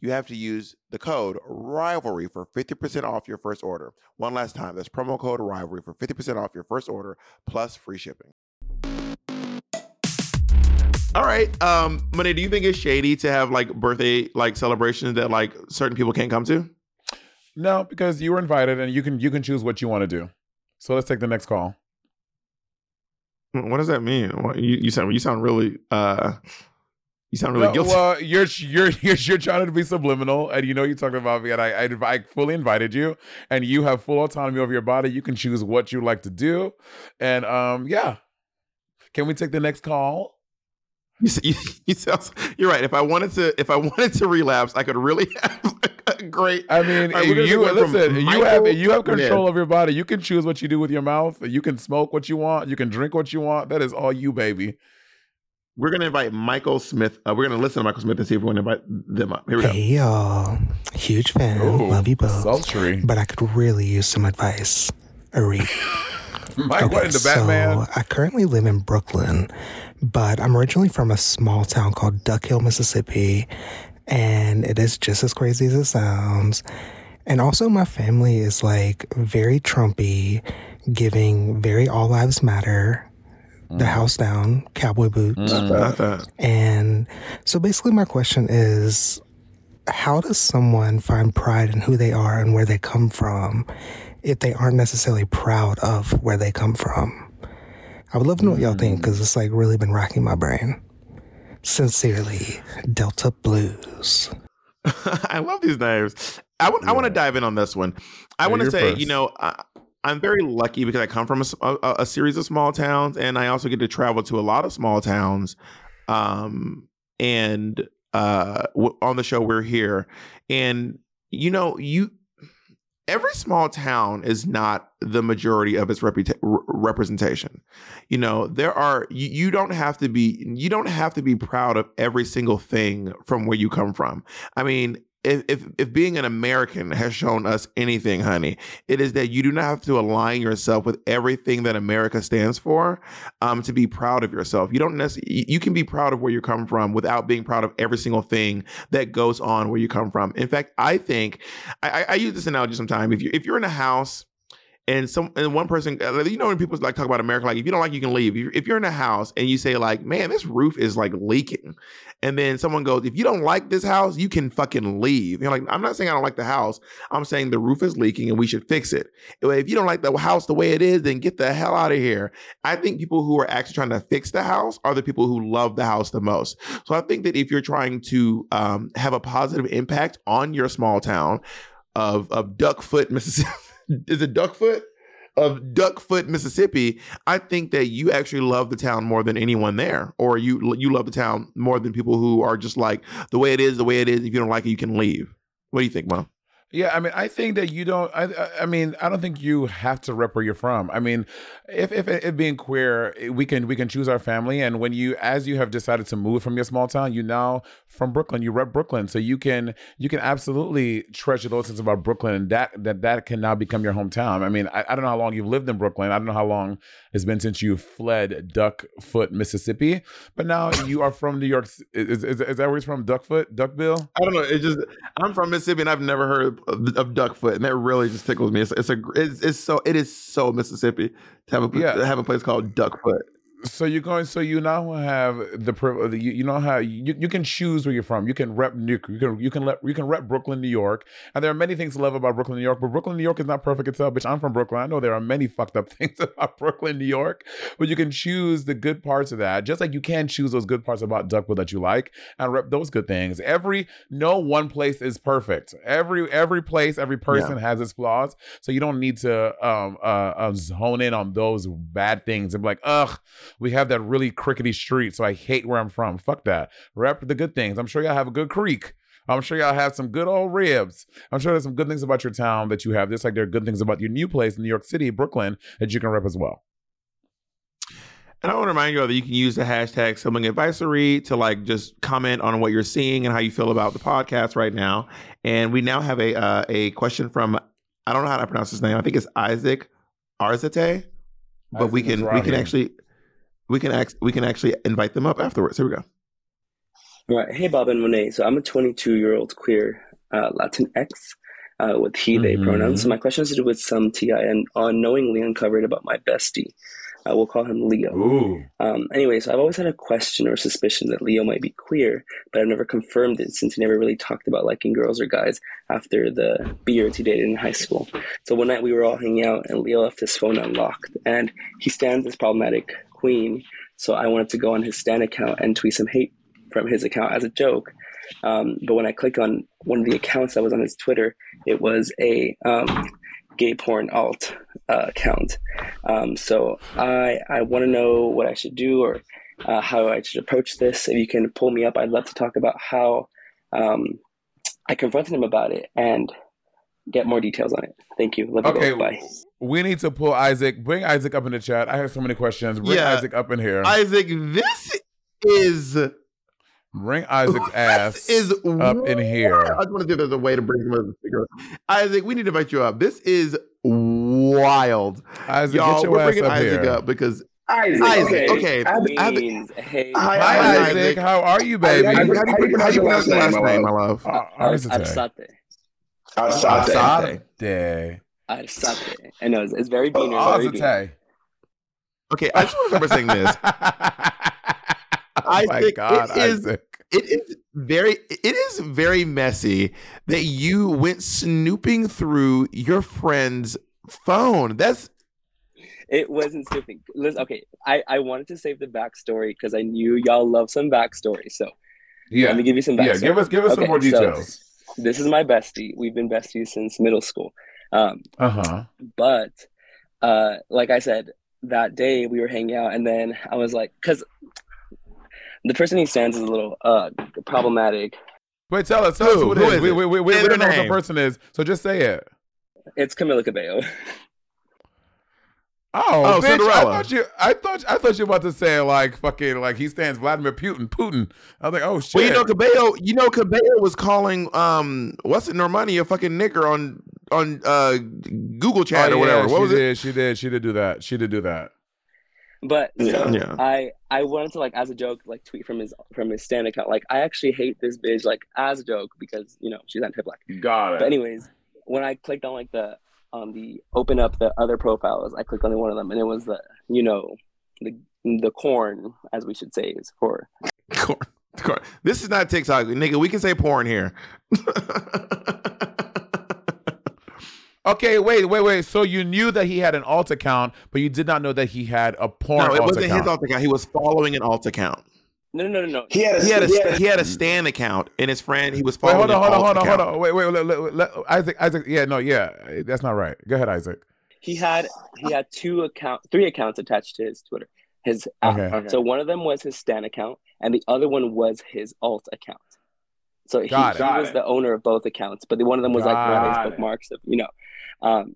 Speaker 2: you have to use the code rivalry for 50% off your first order. One last time, that's promo code rivalry for 50% off your first order plus free shipping. All right. Um, Monet, do you think it's shady to have like birthday like celebrations that like certain people can't come to?
Speaker 1: No, because you were invited and you can you can choose what you want to do. So let's take the next call.
Speaker 2: What does that mean? What, you, you sound you sound really uh you sound really
Speaker 1: No,
Speaker 2: guilty.
Speaker 1: Well, you're you're you're you're trying to be subliminal, and you know you're talking about me, and I, I I fully invited you, and you have full autonomy over your body. You can choose what you like to do, and um, yeah. Can we take the next call?
Speaker 2: You, you, you sound, you're right. If I wanted to, if I wanted to relapse, I could really have a great.
Speaker 1: I mean,
Speaker 2: right,
Speaker 1: you listen. You have you have control of your body. You can choose what you do with your mouth. You can smoke what you want. You can drink what you want. That is all you, baby.
Speaker 2: We're gonna invite Michael Smith. Uh, we're gonna listen to Michael Smith and see if we want to invite them up. Here we go.
Speaker 6: Hey y'all, huge fan,
Speaker 1: Ooh,
Speaker 6: love you both.
Speaker 1: sultry.
Speaker 6: But I could really use some advice. Ari.
Speaker 1: Mike went into Batman.
Speaker 6: So I currently live in Brooklyn, but I'm originally from a small town called Duck Hill, Mississippi, and it is just as crazy as it sounds. And also, my family is like very Trumpy, giving very all lives matter, the house down, cowboy boots. Mm.
Speaker 2: Not that.
Speaker 6: And so basically, my question is how does someone find pride in who they are and where they come from if they aren't necessarily proud of where they come from? I would love to know what y'all think mm. because it's like really been racking my brain. Sincerely, Delta Blues.
Speaker 2: I love these names. I want. I want to dive in on this one. I
Speaker 1: Yeah,
Speaker 2: want to say,
Speaker 1: first.
Speaker 2: you know, I, I'm very lucky because I come from a series of small towns, and I also get to travel to a lot of small towns. Um, and uh, w- on the show, we're here, and you know, you every small town is not the majority of its reputa- representation. You know, there are you, you don't have to be you don't have to be proud of every single thing from where you come from. I mean, if, if if being an American has shown us anything, honey, it is that you do not have to align yourself with everything that America stands for um, to be proud of yourself. You don't necessarily you can be proud of where you come from without being proud of every single thing that goes on where you come from. In fact, I think I, I- I use this analogy sometimes. If you if you're in a house and some and one person, uh, you know, when people like talk about America, like if you don't like, you can leave. If you're in a house and you say like, man, this roof is like leaking, and then someone goes, if you don't like this house, you can fucking leave. You're like, I'm not saying I don't like the house. I'm saying the roof is leaking and we should fix it. If you don't like the house the way it is, then get the hell out of here. I think people who are actually trying to fix the house are the people who love the house the most. So I think that if you're trying to um, have a positive impact on your small town of of Duckfoot, Mississippi, is it Duckfoot? Of Duckfoot, Mississippi, I think that you actually love the town more than anyone there, or you you love the town more than people who are just like the way it is, the way it is. If you don't like it, you can leave. What do you think, Mom?
Speaker 1: Yeah, I mean, I think that you don't. I, I- mean, I don't think you have to rep where you're from. I mean, if, if if being queer, eh, we can we can choose our family, and when you, as you have decided to move from your small town, you now from Brooklyn, you rep Brooklyn, so you can you can absolutely treasure those things about Brooklyn, and that that that can now become your hometown. I mean, I, I don't know how long you've lived in Brooklyn. I don't know how long it's been since you fled Duckfoot, Mississippi, but now you are from New York. Is is, is that where he's from? Duckfoot, Duckbill.
Speaker 2: I don't know. It's just I'm from Mississippi and I've never heard of, Duckfoot, and that really just tickles me. It's, it's a it's, it's so it is so Mississippi to have a
Speaker 1: Yeah.
Speaker 2: to have a place called Duckfoot.
Speaker 1: So you're going. So you now have the priv- you, you know how you, you can choose where you're from. You can rep New you can you can let you can rep Brooklyn, New York, and there are many things to love about Brooklyn, New York. But Brooklyn, New York is not perfect itself. Bitch, I'm from Brooklyn. I know there are many fucked up things about Brooklyn, New York, but you can choose the good parts of that, just like you can choose those good parts about Duckville that you like and rep those good things. Every no one place is perfect. Every every place, every person has its flaws. So you don't need to um uh, uh hone in on those bad things and be like, ugh, we have that really crickety street, so I hate where I'm from. Fuck that. Rep the good things. I'm sure y'all have a good creek. I'm sure y'all have some good old ribs. I'm sure there's some good things about your town that you have, just like there are good things about your new place in New York City, Brooklyn, that you can rep as well.
Speaker 2: And I want to remind you all that you can use the hashtag sibling advisory to like just comment on what you're seeing and how you feel about the podcast right now. And we now have a uh, a question from I don't know how to pronounce his name. I think it's Isaac Arzate, but we can we can actually we can act, we can actually invite them up afterwards. Here we go.
Speaker 7: Right. Hey, Bob and Monet. So I'm a 22 year old queer uh, Latinx uh, with he, they
Speaker 1: Mhm.
Speaker 7: pronouns. So my question is to do with some TI and unknowingly uncovered about my bestie. Uh, we'll call him Leo.
Speaker 1: Ooh.
Speaker 7: Um, anyway, so I've always had a question or suspicion that Leo might be queer, but I've never confirmed it since he never really talked about liking girls or guys after the beards he dated in high school. So one night we were all hanging out and Leo left his phone unlocked and he stands as problematic queen. So I wanted to go on his Stan account and tweet some hate from his account as a joke. Um, but when I clicked on one of the accounts that was on his Twitter, it was a um, gay porn alt uh, account. Um, so I I want to know what I should do or uh, how I should approach this. If you can pull me up, I'd love to talk about how um, I confronted him about it and get more details on it. Thank you. Love you
Speaker 1: Okay,
Speaker 7: both. Bye.
Speaker 1: we need to pull Isaac. Bring Isaac up in the chat. I have so many questions. Bring
Speaker 2: Yeah.
Speaker 1: Isaac up in here.
Speaker 2: Isaac, this is
Speaker 1: Bring Isaac's ass
Speaker 2: is
Speaker 1: up in here.
Speaker 2: I just want to see if there's a way to bring him up. to speaker. Isaac, we need to invite you up. This is wild.
Speaker 1: Isaac,
Speaker 2: Y'all,
Speaker 1: get your
Speaker 2: we're
Speaker 1: ass
Speaker 2: bringing
Speaker 1: up
Speaker 2: Isaac
Speaker 1: here.
Speaker 2: up because
Speaker 8: Isaac,
Speaker 2: Isaac,
Speaker 8: okay.
Speaker 2: okay.
Speaker 8: Abby-
Speaker 2: Abby-
Speaker 7: Means, hey,
Speaker 8: Hi,
Speaker 1: Hi,
Speaker 2: Hi,
Speaker 1: Isaac.
Speaker 2: Isaac.
Speaker 1: How are you, baby?
Speaker 8: How
Speaker 2: how
Speaker 8: do
Speaker 2: do
Speaker 8: you-
Speaker 2: you,
Speaker 8: how do you
Speaker 2: how do you pronounce your last name, my love?
Speaker 1: Uh,
Speaker 7: Ar-
Speaker 1: Arsate.
Speaker 7: Arsate.
Speaker 8: Asate.
Speaker 1: Arsate.
Speaker 7: Arsate. I know, it's, it's very beaner. Oh, very beaner.
Speaker 2: Okay, I just want to start saying this.
Speaker 1: oh my
Speaker 2: Isaac,
Speaker 1: God,
Speaker 2: it is-
Speaker 1: Isaac.
Speaker 2: It is very it is very messy that you went snooping through your friend's phone. That's
Speaker 7: It wasn't snooping. Listen, okay, I, I wanted to save the backstory because I knew y'all love some backstory. So
Speaker 1: Yeah.
Speaker 7: let me give you some
Speaker 1: Yeah, give us give us some
Speaker 7: Okay,
Speaker 1: more
Speaker 7: so-
Speaker 1: details.
Speaker 7: This is my bestie. We've been besties since middle school. Um,
Speaker 1: Uh huh.
Speaker 7: but uh, like I said, that day we were hanging out, and then I was like, because the person he stands is a little uh, problematic.
Speaker 1: Wait, tell us, tell us
Speaker 2: Who?
Speaker 1: who it
Speaker 2: Who
Speaker 1: is.
Speaker 2: is
Speaker 1: We, we, we, we, we don't know who the person is, so just say it.
Speaker 7: It's Camila Cabello.
Speaker 1: Oh,
Speaker 2: Oh,
Speaker 1: bitch, I thought you, I thought, I thought you were about to say like fucking like he stands Vladimir Putin. Putin. I was like, oh shit.
Speaker 2: Well, you know, Cabello. You know, Cabello was calling um, what's it, Normani, a fucking nigger on on uh Google Chat
Speaker 1: Oh,
Speaker 2: or whatever.
Speaker 1: yeah,
Speaker 2: What
Speaker 1: she
Speaker 2: was it?
Speaker 1: did, She did. She did do that. She did do that.
Speaker 7: But so
Speaker 8: Yeah.
Speaker 2: Yeah.
Speaker 7: I I wanted to like as a joke like tweet from his from his stand account like I actually hate this bitch like as a joke because you know she's anti-black.
Speaker 8: Got it.
Speaker 7: But anyways, when I clicked on like the on the open up the other profiles, I clicked on one of them and it was the you know the the corn as we should say is for
Speaker 2: Corn. Corn. This is not TikTok, nigga. We can say porn here.
Speaker 1: Okay, wait, wait, wait. So you knew that he had an alt account, but you did not know that he had a porn.
Speaker 2: no, it
Speaker 1: alt
Speaker 2: wasn't
Speaker 1: account.
Speaker 2: his alt account. He was following an alt account.
Speaker 7: No no no no no
Speaker 8: He had a
Speaker 2: He had a
Speaker 8: he had
Speaker 2: he had a Stan account, and his friend he was following.
Speaker 1: Wait, hold on, hold on, hold on, hold on. Wait, wait, let, let, let- Isaac, Isaac. Yeah, no, yeah, that's not right. Go ahead, Isaac.
Speaker 7: he had he had two account three accounts attached to his Twitter. His app.
Speaker 1: Okay.
Speaker 7: So one of them was his Stan account, and the other one was his alt account. So he, he was
Speaker 8: it.
Speaker 7: the owner of both accounts, but the one of them was like one of
Speaker 8: Got
Speaker 7: his
Speaker 8: it.
Speaker 7: bookmarks, of, you know. Um,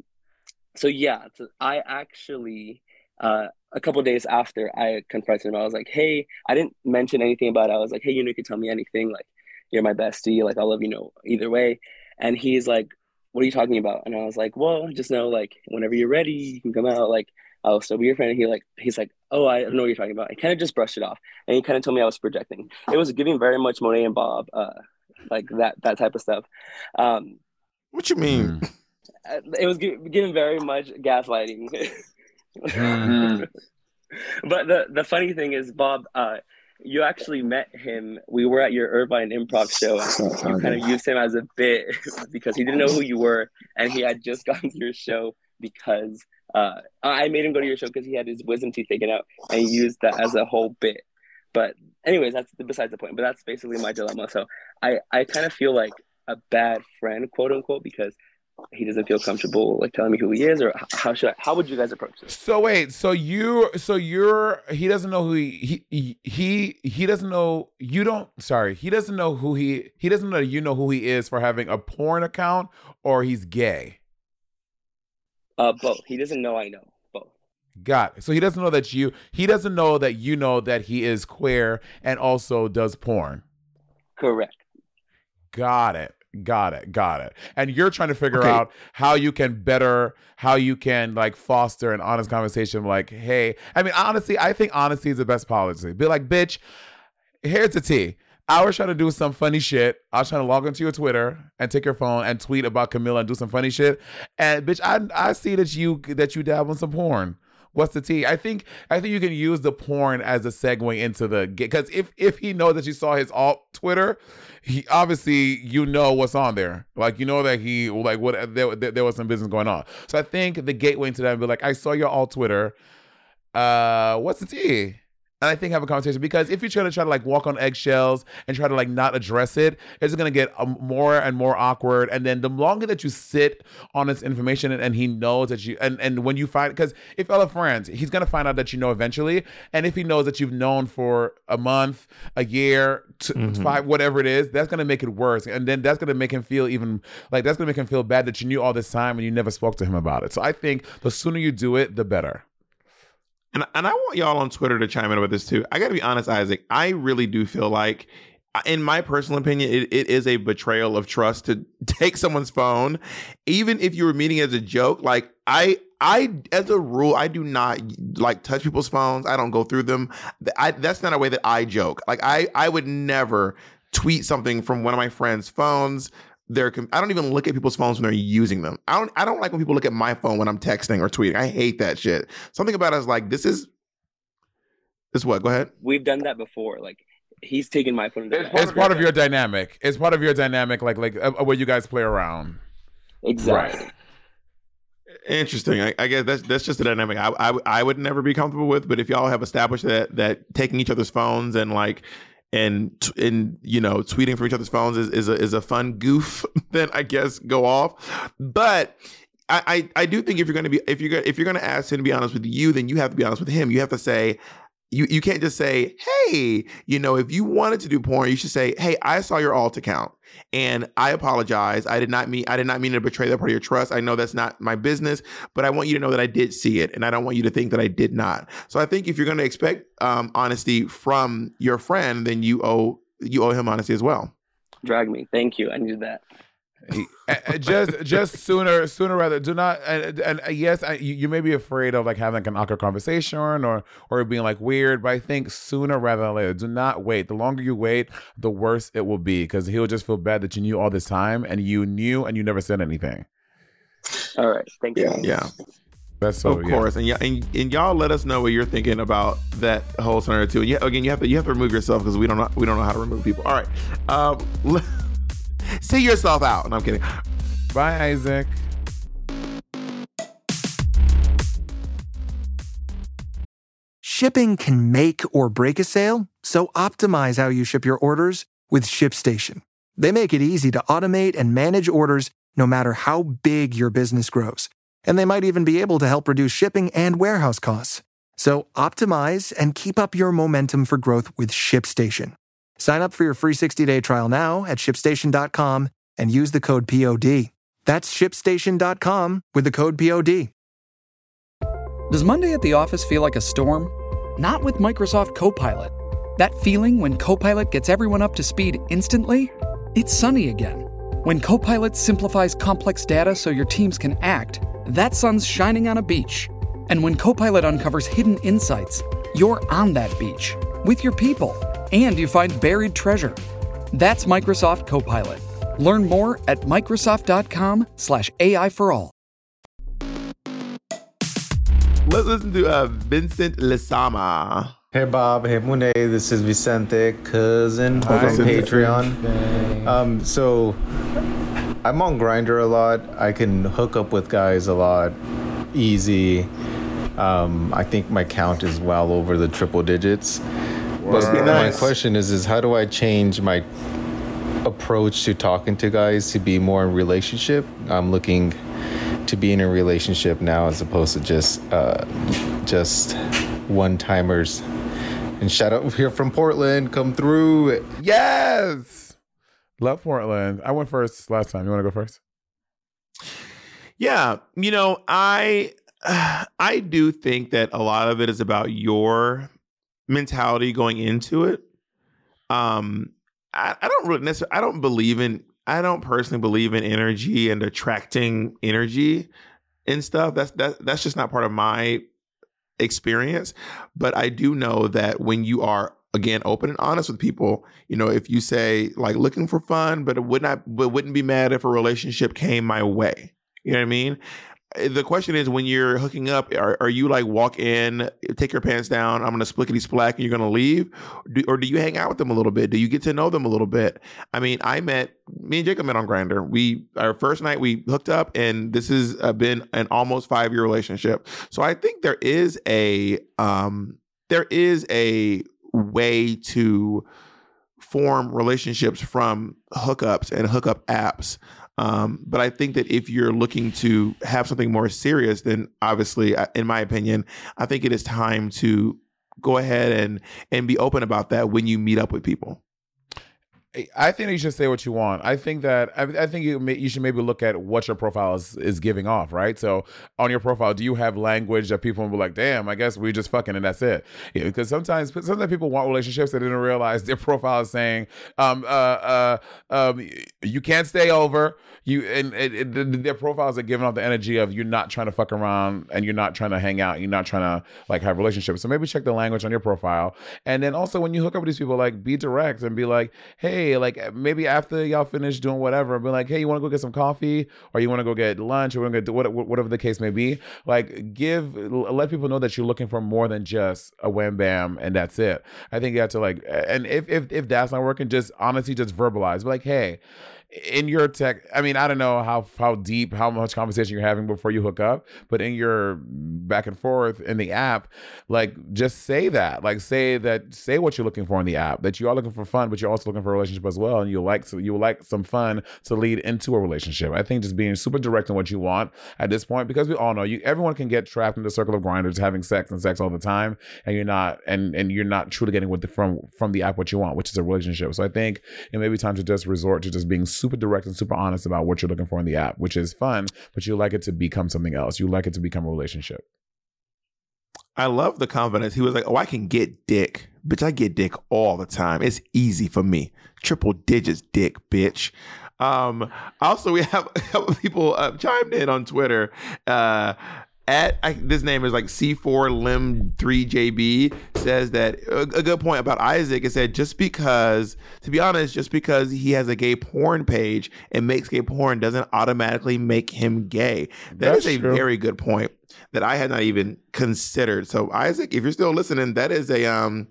Speaker 7: so yeah, so I actually uh, a couple days after I confronted him, I was like, "Hey, I didn't mention anything about it. I was like, hey, you know, you can tell me anything. Like, you're my bestie. Like, I'll love you know either way." And he's like, "What are you talking about?" And I was like, "Well, just know like whenever you're ready, you can come out. Like, I'll still be your friend." And he like he's like, "Oh, I don't know what you're talking about." He kind of just brushed it off, and he kind of told me I was projecting. It was giving very much Monet and Bob, uh, like that that type of stuff. Um,
Speaker 2: What you mean?
Speaker 7: uh, it was giving very much gaslighting.
Speaker 8: Mm.
Speaker 7: but the the funny thing is, Bob, uh, you actually met him. We were at your Irvine Improv show. And you kind of used him as a bit because he didn't know who you were, and he had just gotten to your show because uh, I made him go to your show because he had his wisdom teeth taken out, and he used that as a whole bit. But anyways, that's besides the point. But that's basically my dilemma. So I I kind of feel like a bad friend, quote unquote, because he doesn't feel comfortable like telling me who he is, or how should I, how would you guys approach this?
Speaker 1: So wait, so you, so you're, he doesn't know who he, he, he, he doesn't know, you don't, sorry, he doesn't know who he, he doesn't know you know who he is for having a porn account or he's gay.
Speaker 7: Uh, both. He doesn't know I know both.
Speaker 1: Got it. So he doesn't know that you, he doesn't know that you know that he is queer and also does porn.
Speaker 7: Correct.
Speaker 1: Got it. Got it. Got it. And you're trying to figure
Speaker 2: Okay.
Speaker 1: out how you can better, how you can like foster an honest conversation. Like, hey, I mean, honestly, I think honesty is the best policy. Be like, bitch, here's the tea. I was trying to do some funny shit. I was trying to log into your Twitter and take your phone and tweet about Camila and do some funny shit. And bitch, I I see that you that you dabble in some porn. What's the tea? I think I think you can use the porn as a segue into the because if if he knows that you saw his alt Twitter, he obviously you know what's on there. Like you know that he like what there, there, there was some business going on. So I think the gateway into that would be like, I saw your alt Twitter. Uh, what's the tea? And I think have a conversation because if you try to try to like walk on eggshells and try to like not address it, it's gonna get um, more and more awkward. And then the longer that you sit on this information and, and he knows that you and and when you find because if are friends, he's gonna find out that you know eventually. And if he knows that you've known for a month, a year, t- five, whatever it is, that's gonna make it worse. And then that's gonna make him feel even like that's gonna make him feel bad that you knew all this time and you never spoke to him about it. So I think the sooner you do it, the better.
Speaker 2: And and I want y'all on Twitter to chime in about this too. I got to be honest, Isaac. I really do feel like, uh, in my personal opinion, it, it is a betrayal of trust to take someone's phone, even if you were meeting as a joke. Like I, I as a rule, I do not like touch people's phones. I don't go through them. I, that's not a way that I joke. Like I, I would never tweet something from one of my friends' phones. They're, com- I don't even look at people's phones when they're using them. I don't. I don't like when people look at my phone when I'm texting or tweeting. I hate that shit. Something about it is like this is. This what? Go ahead.
Speaker 7: We've done that before. Like he's taking my phone.
Speaker 8: It's
Speaker 1: It's part of your dynamic. It's part of your dynamic, like like uh, where you guys play around.
Speaker 7: exactly.
Speaker 2: Interesting. I, I guess that's that's just a dynamic I, I I would never be comfortable with. But if y'all have established that that taking each other's phones and like and t- and you know tweeting from each other's phones is, is a is a fun goof then I guess go off. But I, I, I do think if you're gonna be if you're gonna if you're gonna ask him to be honest with you then you have to be honest with him. You have to say you you can't just say, "Hey, you know, if you wanted to do porn, you should say, "Hey, I saw your alt account and I apologize. I did not mean I did not mean to betray that part of your trust. I know that's not my business, but I want you to know that I did see it and I don't want you to think that I did not." So I think if you're going to expect um, honesty from your friend, then you owe you owe him honesty as well.
Speaker 7: Drag me. Thank you. I needed that.
Speaker 1: Just just sooner sooner rather do not and, and yes I, you, you may be afraid of like having like an awkward conversation or or being like weird but i think sooner rather than later do not wait. The longer you wait the worse it will be because he'll just feel bad that you knew all this time and you knew and you never said anything.
Speaker 7: All right. Thank you.
Speaker 2: Yeah.
Speaker 1: That's so
Speaker 2: of course, and yeah, and, and y'all let us know what you're thinking about that whole scenario too. And yeah, again, you have to you have to remove yourself because we don't know we don't know how to remove people. All right, um, see yourself out. No, I'm kidding.
Speaker 1: Bye, Isaac.
Speaker 9: Shipping can make or break a sale, so optimize how you ship your orders with ShipStation. They make it easy to automate and manage orders no matter how big your business grows. And they might even be able to help reduce shipping and warehouse costs. So optimize and keep up your momentum for growth with ShipStation. Sign up for your free 60-day trial now at shipstation.com and use the code POD. That's shipstation.com with the code POD.
Speaker 10: Does Monday at the office feel like a storm? Not with Microsoft Copilot. That feeling when Copilot gets everyone up to speed instantly? It's sunny again. When Copilot simplifies complex data so your teams can act, that sun's shining on a beach. And when Copilot uncovers hidden insights, you're on that beach with your people and you find buried treasure. That's Microsoft Copilot. Learn more at Microsoft.com slash AI for all.
Speaker 2: Let's listen to uh, Vincent Lesama.
Speaker 11: Hey Bob, hey Monet, this is Vicente, cousin
Speaker 2: Hi,
Speaker 11: from Patreon. Um, so I'm on Grindr a lot. I can hook up with guys a lot, easy. Um, I think my count is well over the triple digits.
Speaker 2: Must be
Speaker 11: But
Speaker 2: nice.
Speaker 11: my question is, is how do I change my approach to talking to guys to be more in relationship? I'm looking to be in a relationship now as opposed to just uh, just one timers. And shout out here from Portland, come through.
Speaker 1: Yes. Love Portland. I went first last time. You want to go first?
Speaker 2: Yeah, you know, I I do think that a lot of it is about your mentality going into it. Um, I, I don't really necessarily. I don't believe in. I don't personally believe in energy and attracting energy and stuff. That's that. That's just not part of my experience. But I do know that when you are again open and honest with people, you know, if you say like looking for fun, but it would not, but wouldn't be mad if a relationship came my way. You know what I mean? Uh, The question is when you're hooking up, are, are you like walk in, take your pants down, I'm gonna splickety splack and you're gonna leave? Do, or do you hang out with them a little bit? Do you get to know them a little bit? I mean, I met me and Jacob met on Grindr. We our first night we hooked up, and this has uh, been an almost five year relationship. So I think there is a um there is a way to form relationships from hookups and hookup apps. Um, but I think that if you're looking to have something more serious, then obviously, uh, in my opinion, I think it is time to go ahead and and be open about that when you meet up with people.
Speaker 1: I think you should say what you want. I think that I, I think you may, you should maybe look at what your profile is, is giving off, right? So on your profile, do you have language that people will be like, "Damn, I guess we just fucking and that's it"? Yeah, because sometimes sometimes people want relationships that they didn't realize their profile is saying, um, uh, uh, um, you can't stay over. You and, and, and their profiles are giving off the energy of you're not trying to fuck around and you're not trying to hang out. You're not trying to like have relationships. So maybe check the language on your profile, and then also when you hook up with these people, like be direct and be like, "Hey." Like eh, maybe after y'all finish doing whatever, be like, hey, you want to go get some coffee, or you want to go get lunch, or we're gonna do what, whatever the case may be. Like, give let people know that you're looking for more than just a wham bam and that's it. I think you have to like, and if if if that's not working, just honestly, just verbalize, be like, hey. In your tech i mean i don't know how how deep how much conversation you're having before you hook up but in your back and forth in the app like just say that like say that say what you're looking for in the app that you are looking for fun but you're also looking for a relationship as well and you like so you like some fun to lead into a relationship. I think just being super direct in what you want at this point because we all know you everyone can get trapped in the circle of grinders having sex and sex all the time and you're not and and you're not truly getting what the from from the app what you want which is a relationship. So i think it may be time to just resort to just being super direct and super honest about what you're looking for in the app, which is fun, but you like it to become something else. You like it to become a relationship.
Speaker 2: I love the confidence. He was like, "Oh, I can get dick, bitch. I get dick all the time. It's easy for me. Triple digits, dick, bitch." Um, also, we have a couple people uh, chimed in on Twitter. Uh, at I, this name is like C4 Lim 3JB says that a, a, good point about Isaac is that just because, to be honest, just because he has a gay porn page and makes gay porn doesn't automatically make him gay. That
Speaker 1: That's
Speaker 2: is a
Speaker 1: true.
Speaker 2: very good point that I had not even considered. So Isaac, if you're still listening, that is a um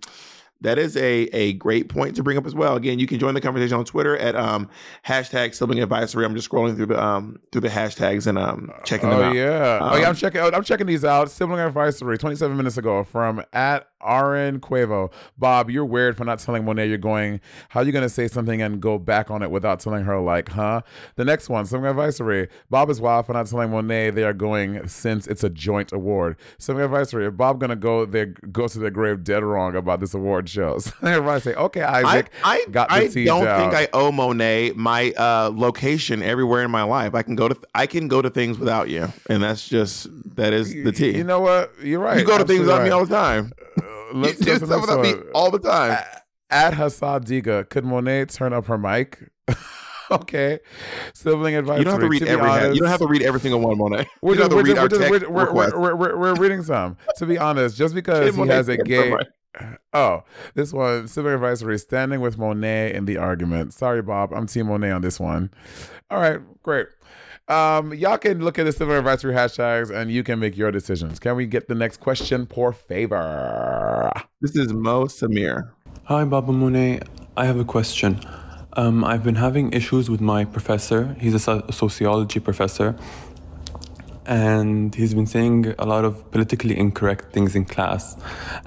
Speaker 2: that is a a great point to bring up as well. Again, you can join the conversation on Twitter at um hashtag sibling advisory. I'm just scrolling through the um through the hashtags and um checking them
Speaker 1: oh
Speaker 2: out.
Speaker 1: yeah, oh yeah.
Speaker 2: Um,
Speaker 1: I'm checking. I'm checking these out. Sibling advisory. 27 minutes ago from at Aaron Cuevo. Bob, you're weird for not telling Monet you're going. How are you gonna say something and go back on it without telling her? Like, huh? The next one, sibling advisory. Bob is wild for not telling Monet they are going since it's a joint award. Sibling advisory. If Bob gonna go there, go to the grave dead wrong about this award show. So everybody say, okay, Isaac,
Speaker 2: I, I,
Speaker 1: got the
Speaker 2: I don't
Speaker 1: out.
Speaker 2: think I owe Monet my uh, location everywhere in my life. I can go to I can go to things without you, and that's just that is the T.
Speaker 1: You know what? You're right.
Speaker 2: You go to things without me all the time.
Speaker 1: Let's
Speaker 2: you do stuff without me all the time.
Speaker 1: At Hassad Diga, could Monet turn up her mic? okay. Sibling advice.
Speaker 2: You don't have to read every. ha- you don't have to read every single one, Monet.
Speaker 1: We're just, we're, just,
Speaker 2: our
Speaker 1: we're, just,
Speaker 2: text
Speaker 1: we're, we're, we're, we're, we're reading some. To be honest, just because he has a gay.
Speaker 2: Her
Speaker 1: Oh, this one, Sibling Advisory, standing with Monet in the argument. Sorry, Bob. I'm Team Monet on this one. All right, great. Um, y'all can look at the Sibling Advisory hashtags and you can make your decisions. Can we get the next question, por favor?
Speaker 2: This is Mo Samir.
Speaker 12: Hi, Baba Monet. I have a question. Um, I've been having issues with my professor. He's a sociology professor. And he's been saying a lot of politically incorrect things in class.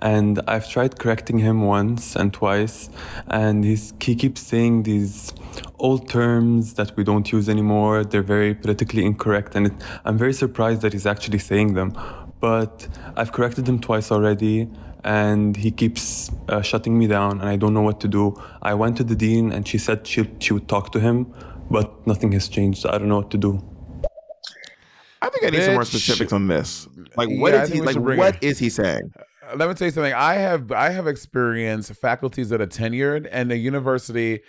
Speaker 12: And I've tried correcting him once and twice. And he's, he keeps saying these old terms that we don't use anymore. They're very politically incorrect. And it, I'm very surprised that he's actually saying them. But I've corrected him twice already and he keeps uh, shutting me down and I don't know what to do. I went to the dean and she said she, she would talk to him, but nothing has changed. I don't know what to do.
Speaker 2: I think I need some more specifics on this. Like, what
Speaker 1: Yeah,
Speaker 2: is he like? What
Speaker 1: it.
Speaker 2: is he saying?
Speaker 1: Uh, Let me tell you something. I have I have experienced faculties that are tenured and the university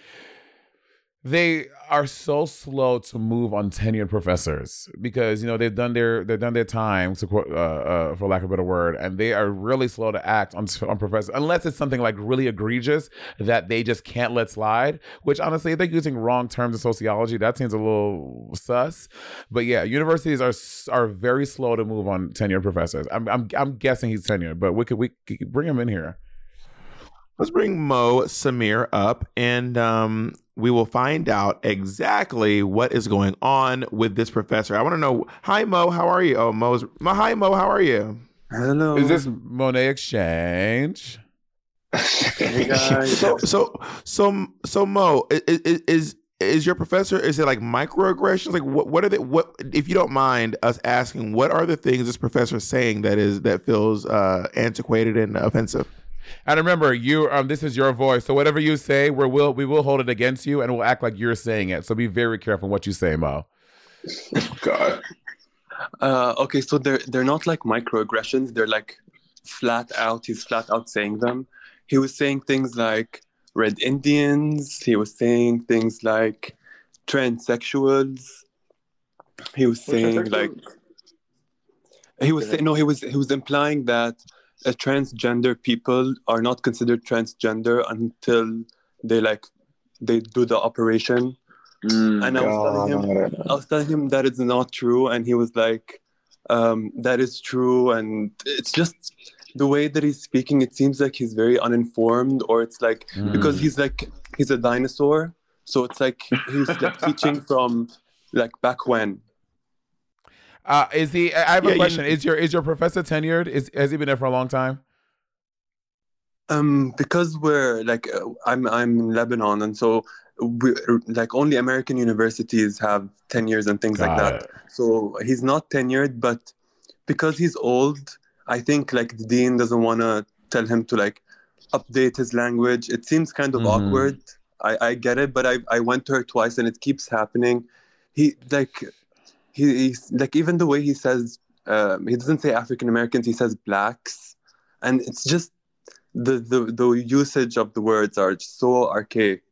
Speaker 1: they are so slow to move on tenured professors because you know they've done their they've done their time to quote uh, uh, for lack of a better word and they are really slow to act on on professors unless it's something like really egregious that they just can't let slide which honestly if they're using wrong terms of sociology that seems a little sus. But yeah universities are are very slow to move on tenured professors. I'm I'm, I'm guessing he's tenured but we could we could bring him in here
Speaker 2: Let's bring Mo Samir up, and um, we will find out exactly what is going on with this professor. I want to know. Hi, Mo. How are you? Oh, Mo's. Mo, hi, Mo. How are you?
Speaker 8: Hello.
Speaker 1: Is this Monet X Change?
Speaker 8: Hey guys.
Speaker 2: So, so, so, so, Mo, i- i- i- is is your professor? Is it like microaggressions? Like, what? What are the what? If you don't mind us asking, what are the things this professor is saying that is that feels uh, antiquated and offensive?
Speaker 1: And remember, you um, this is your voice, so whatever you say, we will we will hold it against you, and we'll act like you're saying it. So be very careful what you say, Mo.
Speaker 8: God. Uh, okay, so they're they're not like microaggressions. They're like flat out. He's flat out saying them. He was saying things like red Indians. He was saying things like transsexuals. He was saying like he was saying no. He was he was implying that uh, transgender people are not considered transgender until they like they do the operation. and I was telling him, I was telling him that it's not true, and he was like, um, "That is true," and it's just the way that he's speaking. It seems like he's very uninformed, or it's like because
Speaker 1: Mm.
Speaker 8: he's like he's a dinosaur, So it's like he's like teaching from like back when.
Speaker 1: Uh, is he? I have
Speaker 8: Yeah,
Speaker 1: a
Speaker 8: you-
Speaker 1: question. Is your is your professor tenured? Is has he been there for a long time?
Speaker 8: Um, because we're like uh, I'm I'm in Lebanon, and so we like only American universities have ten years and things like
Speaker 1: Got
Speaker 8: that. So he's not tenured, but because he's old, I think like the dean doesn't want to tell him to like update his language. It seems kind of
Speaker 1: Mhm.
Speaker 8: awkward. I I get it, but I I went to her twice, and it keeps happening. He like he, he's like even the way he says um, he doesn't say African Americans, he says blacks, and it's just the, the the usage of the words are so archaic.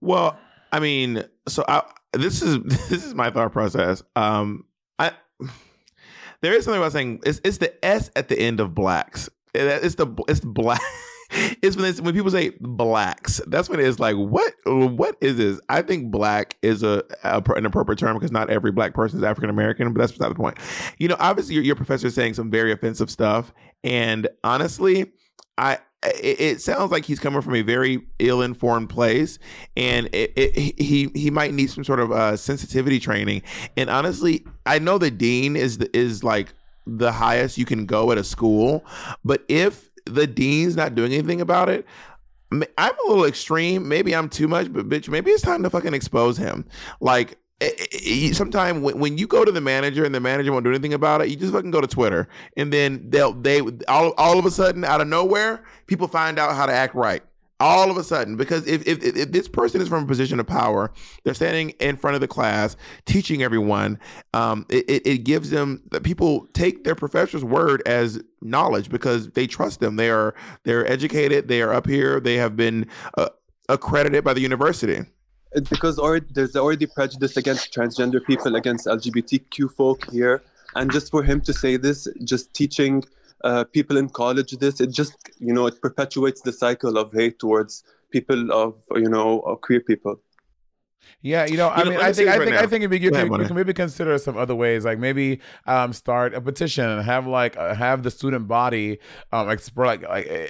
Speaker 2: Well, I mean, so I, this is this is my thought process. Um, I there is something about saying it's it's the S at the end of blacks. It's the it's black. It's when when people say blacks. That's when it's like, what what is this? I think black is a, a an appropriate term because not every black person is African American. But that's beside the point. You know, obviously your, your professor is saying some very offensive stuff, and honestly, I it, it sounds like he's coming from a very ill-informed place, and it, it, he he might need some sort of uh, sensitivity training. And honestly, I know the dean is the, is like the highest you can go at a school, but if the dean's not doing anything about it, I'm a little extreme. Maybe I'm too much, but bitch, maybe it's time to fucking expose him. Like eh, eh, eh, sometimes when, when you go to the manager and the manager won't do anything about it, you just fucking go to Twitter, and then they'll they all all of a sudden out of nowhere, people find out how to act right. All of a sudden, because if, if if this person is from a position of power, they're standing in front of the class, teaching everyone. Um, it, it, it gives them that people take their professor's word as knowledge because they trust them. They are they're educated. They are up here. They have been uh, accredited by the university.
Speaker 8: It's because already, there's already prejudice against transgender people, against LGBTQ folk here, and just for him to say this, just teaching uh, people in college this, it just you know it perpetuates the cycle of hate towards people of you know queer people.
Speaker 1: Yeah, you know, I
Speaker 8: You know,
Speaker 1: mean,
Speaker 8: let
Speaker 1: I think,
Speaker 8: this
Speaker 1: I
Speaker 8: right
Speaker 1: think,
Speaker 8: now.
Speaker 1: I think if you, you,
Speaker 8: Go ahead,
Speaker 1: can, you can maybe consider some other ways, like maybe um, start a petition and have like uh, have the student body um, express like, like eh,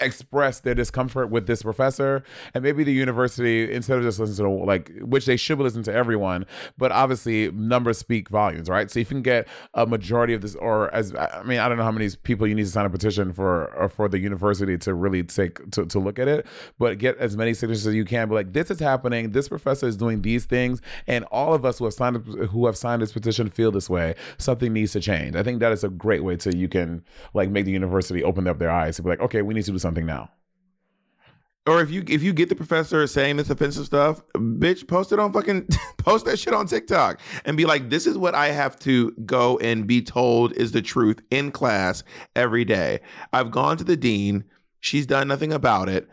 Speaker 1: express their discomfort with this professor, and maybe the university instead of just listening to like which they should listen to everyone, but obviously numbers speak volumes, right? So you can get a majority of this, or as I mean, I don't know how many people you need to sign a petition for or for the university to really take to, to look at it, but get as many signatures as you can. Be like, this is happening. This professor is doing these things, and all of us who have signed who have signed this petition feel this way. Something needs to change. I think that is a great way to you can like make the university open up their eyes to be like, okay, we need to do something now.
Speaker 2: Or if you if you get the professor saying this offensive stuff, bitch, post it on fucking post that shit on TikTok and be like, this is what I have to go and be told is the truth in class every day. I've gone to the dean, she's done nothing about it,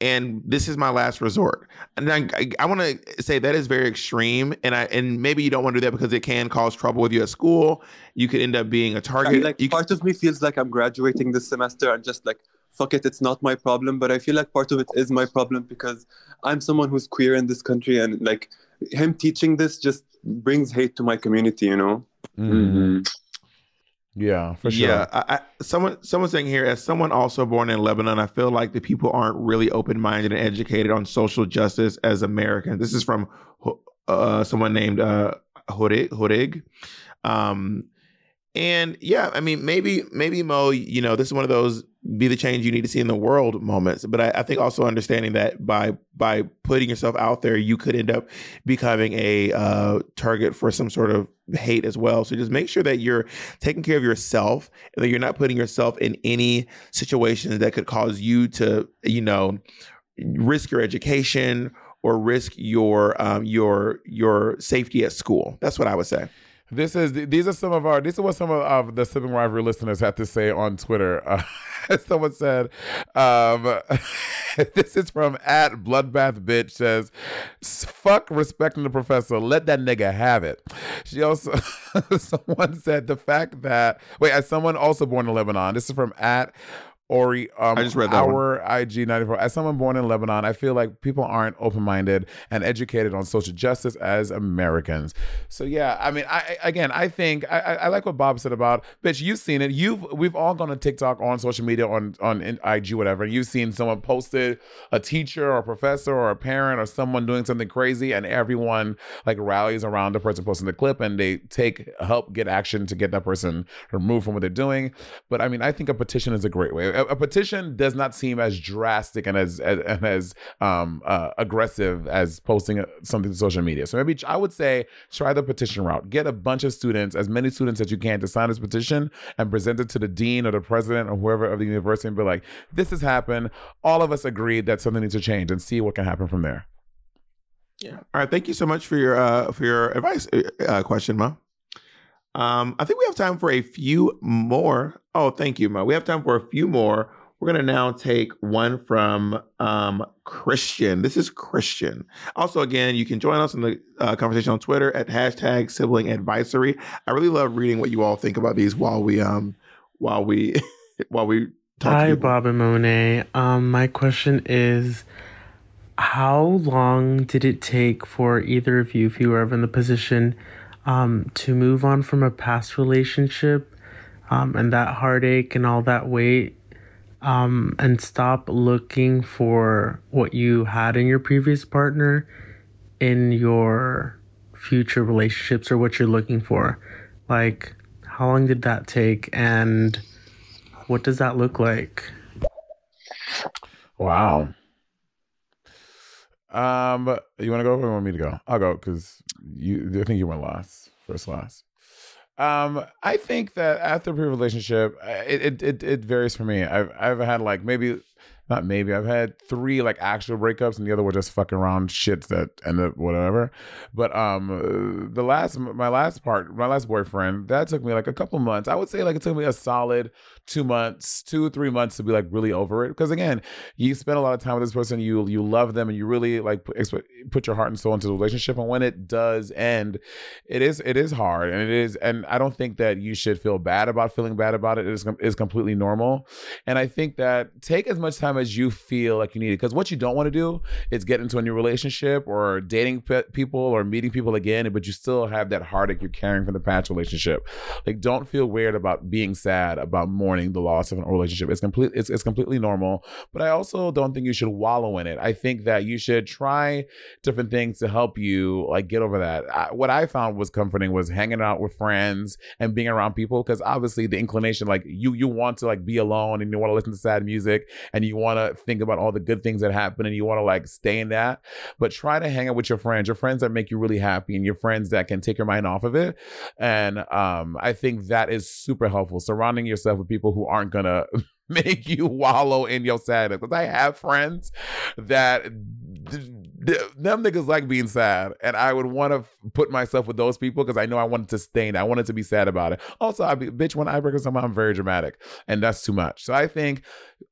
Speaker 2: and this is my last resort. And I, I, I want to say that is very extreme, and I and maybe you don't want to do that because it can cause trouble with you at school. You could end up being a target.
Speaker 8: like
Speaker 2: You
Speaker 8: part of me feels like I'm graduating this semester and just like fuck it, it's not my problem. But I feel like part of it is my problem because I'm someone who's queer in this country, and like him teaching this just brings hate to my community. You know.
Speaker 1: Mm-hmm. Yeah, for sure.
Speaker 2: Yeah, I, I, someone someone saying here, as someone also born in Lebanon, I feel like the people aren't really open minded and educated on social justice as Americans. This is from uh, someone named uh, Hurig. Hurig. Um, and yeah, I mean, maybe maybe Mo, you know, this is one of those be the change you need to see in the world moments. But I, I think also understanding that by by putting yourself out there, you could end up becoming a uh, target for some sort of hate as well. So just make sure that you're taking care of yourself and that you're not putting yourself in any situations that could cause you to, you know, risk your education or risk your um, your your safety at school. That's what I would say.
Speaker 1: This is these are some of our. This is what some of, of the sibling rivalry listeners had to say on Twitter. Uh, someone said, um, "This is from at Bloodbath Bitch says, fuck respecting the professor. Let that nigga have it." She also someone said the fact that wait, as someone also born in Lebanon. This is from at Ori, um,
Speaker 2: I just read that
Speaker 1: our IG 94. As someone born in Lebanon, I feel like people aren't open minded and educated on social justice as Americans. So yeah, I mean, I again, I think I, I, like what Bob said about, bitch. You've seen it. You've we've all gone to TikTok, on social media, on on in IG, whatever. And you've seen someone posted a teacher or a professor or a parent or someone doing something crazy, and everyone like rallies around the person posting the clip, and they take help get action to get that person removed from what they're doing. But I mean, I think a petition is a great way. A, a petition does not seem as drastic and as as, and as um, uh, aggressive as posting something to social media. So maybe I would say try the petition route. Get a bunch of students, as many students as you can, to sign this petition and present it to the dean or the president or whoever of the university and be like, "This has happened. All of us agreed that something needs to change," and see what can happen from there.
Speaker 2: Yeah. All right. Thank you so much for your uh for your advice uh, question, Ma. Um, I think we have time for a few more. Oh, thank you, Ma. We have time for a few more. We're gonna now take one from um, Christian. This is Christian. Also, again, you can join us in the uh, conversation on Twitter at hashtag sibling advisory. I really love reading what you all think about these while we um while we while we talk.
Speaker 13: Hi, Bob and Monet. Um, my question is how long did it take for either of you, if you were ever in the position, um, to move on from a past relationship um, and that heartache and all that weight um, and stop looking for what you had in your previous partner in your future relationships or what you're looking for? Like, how long did that take and what does that look like?
Speaker 1: Wow. Um, you want to go or you want me to go? I'll go because you. I think you went last, first last. Um, I think that after a relationship, it, it it it varies for me. I've I've had like maybe not maybe I've had three like actual breakups, and the other were just fucking around shits that ended up whatever. But um, the last my last part, my last boyfriend, that took me like a couple months. I would say like it took me a solid two months, two three months to be like really over it. Because again, you spend a lot of time with this person, you you love them, and you really like put, put your heart and soul into the relationship. And when it does end, it is it is hard, and it is. And I don't think that you should feel bad about feeling bad about it. It is is completely normal. And I think that take as much time as you feel like you need it. Because what you don't want to do is get into a new relationship or dating pe- people or meeting people again, but you still have that heartache you're carrying from the past relationship. Like, don't feel weird about being sad about mourning the loss of a relationship. It's complete. It's, it's completely normal. But I also don't think you should wallow in it. I think that you should try different things to help you like get over that. I, what I found was comforting was hanging out with friends and being around people because obviously the inclination like you you want to like be alone and you want to listen to sad music and you want to think about all the good things that happen and you want to like stay in that. But try to hang out with your friends, your friends that make you really happy and your friends that can take your mind off of it. And um, I think that is super helpful. Surrounding yourself with people who aren't gonna make you wallow in your sadness. Because I have friends that them niggas like being sad, and I would want to put myself with those people because I know I wanted to stay. I wanted to be sad about it. Also, I be bitch when I break with someone, I'm very dramatic, and that's too much. So I think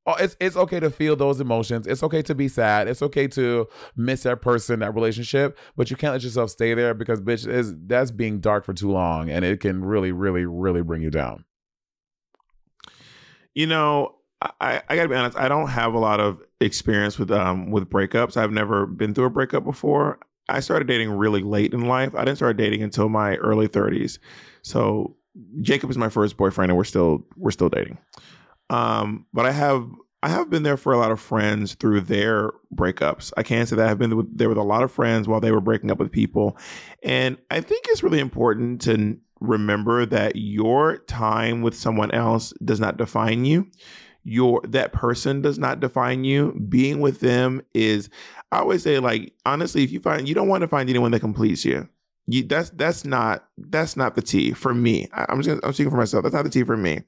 Speaker 1: oh, it's it's okay to feel those emotions. It's okay to be sad. It's okay to miss that person, that relationship, but you can't let yourself stay there because bitch is that's being dark for too long, and it can really, really, really bring you down.
Speaker 2: You know, I, I gotta be honest. I don't have a lot of experience with um with breakups. I've never been through a breakup before. I started dating really late in life. I didn't start dating until my early 30s. So Jacob is my first boyfriend, and we're still we're still dating. Um, but I have I have been there for a lot of friends through their breakups. I can't say that I've been there with a lot of friends while they were breaking up with people, and I think it's really important to remember that your time with someone else does not define you your that person does not define you being with them is i always say like honestly if you find you don't want to find anyone that completes you you that's that's not that's not the T for me. I, am just I'm speaking for myself. That's not the T for me.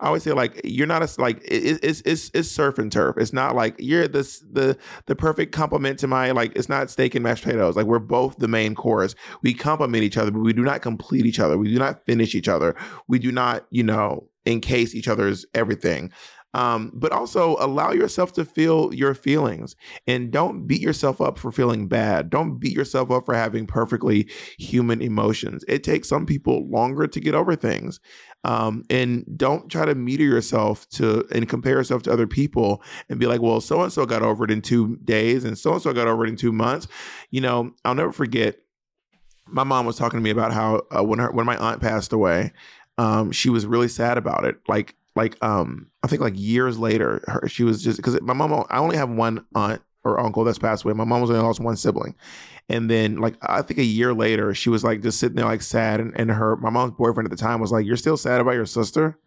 Speaker 2: I always say like you're not a like it, it's it's it's surf and turf. It's not like you're this the the perfect complement to my like it's not steak and mashed potatoes. Like we're both the main course. We complement each other, but we do not complete each other. We do not finish each other. We do not you know encase each other's everything. Um, but also allow yourself to feel your feelings and don't beat yourself up for feeling bad. Don't beat yourself up for having perfectly human emotions. It takes some people longer to get over things. Um, and don't try to meter yourself to and compare yourself to other people and be like, well, so and so got over it in two days and so and so got over it in two months. You know, I'll never forget. My mom was talking to me about how uh, when her when my aunt passed away, um, she was really sad about it. Like like um, I think like years later, her, she was just because my mom. I only have one aunt or uncle that's passed away. My mom was only lost one sibling, and then like I think a year later, she was like just sitting there like sad, and, and her my mom's boyfriend at the time was like, "You're still sad about your sister,"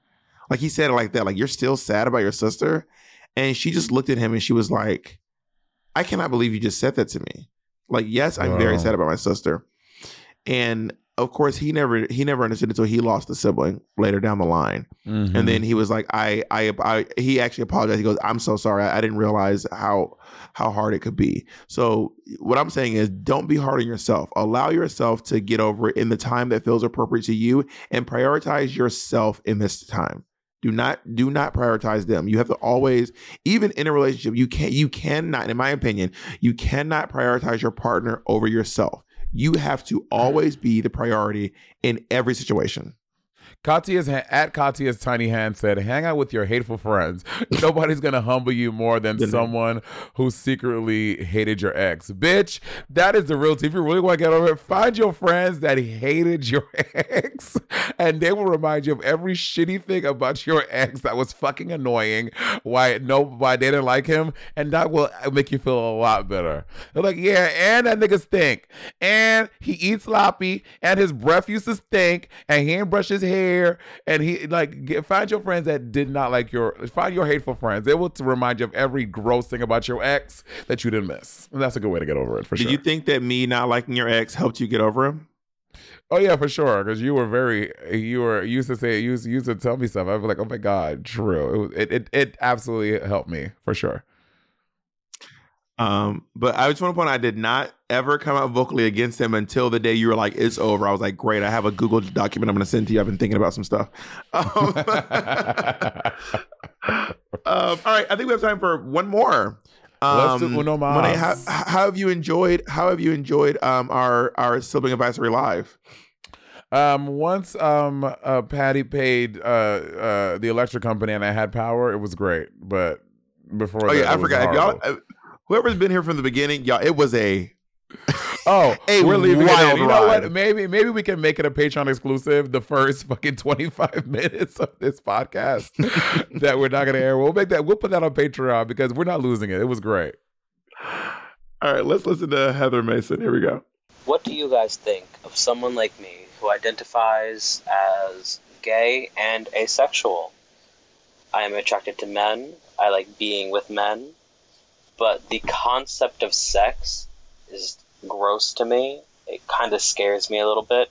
Speaker 2: like he said it like that, like you're still sad about your sister, and she just looked at him and she was like, "I cannot believe you just said that to me." Like, yes, I'm very sad about my sister, and of course he never he never understood until he lost a sibling later down the line.
Speaker 1: Mhm.
Speaker 2: and then he was like I, I i he actually apologized. He goes i'm so sorry. I, I didn't realize how how hard it could be. So what i'm saying is don't be hard on yourself. Allow yourself to get over it in the time that feels appropriate to you and prioritize yourself in this time. Do not do not prioritize them. You have to always even in a relationship you can't you cannot in my opinion you cannot prioritize your partner over yourself you have to always be the priority in every situation
Speaker 1: Katya's ha- at Katya's tiny hand said, "Hang out with your hateful friends. Nobody's gonna humble you more than someone who secretly hated your ex, bitch. That is the real. If you really want to get over it, find your friends that hated your ex, and they will remind you of every shitty thing about your ex that was fucking annoying. Why no, why they didn't like him, and that will uh, make you feel a lot better. They're like, yeah, and that nigga stink, and he eats sloppy, and his breath used to stink, and he didn't brush his hair, and he like get, find your friends that did not like your find your hateful friends. They will remind you of every gross thing about your ex that you didn't miss. And that's a good way to get over it for
Speaker 2: Did
Speaker 1: sure.
Speaker 2: you think that me not liking your ex helped you get over him?
Speaker 1: Oh yeah, for sure. Because you were very, you were you used to say, you used, you used to tell me stuff. I was like, oh my god, true. It, it it absolutely helped me for sure.
Speaker 2: Um, but I just want to point out I did not ever come out vocally against him until the day you were like, it's over. I was like, great, I have a Google document I'm gonna send to you. I've been thinking about some stuff. Um, um, all right, I think we have time for one more. Um,
Speaker 1: uno
Speaker 2: Monet, how, how have you enjoyed how have you enjoyed um our our sibling advisory live?
Speaker 1: Um, once um uh Patty paid uh uh the electric company and I had power, it was great. But before
Speaker 2: Oh
Speaker 1: that,
Speaker 2: yeah, I forgot. If y'all whoever's been here from the beginning, y'all, it was a
Speaker 1: Oh,
Speaker 2: a
Speaker 1: we're leaving
Speaker 2: wild
Speaker 1: in. You know
Speaker 2: ride.
Speaker 1: what? Maybe maybe we can make it a Patreon exclusive. The first fucking twenty five minutes of this podcast that we're not gonna air. We'll make that. We'll put that on Patreon because we're not losing it. It was great.
Speaker 2: All right, let's listen to Heather Mason. Here we go.
Speaker 14: What do you guys think of someone like me who identifies as gay and asexual? I am attracted to men. I like being with men. But the concept of sex is gross to me. It kind of scares me a little bit.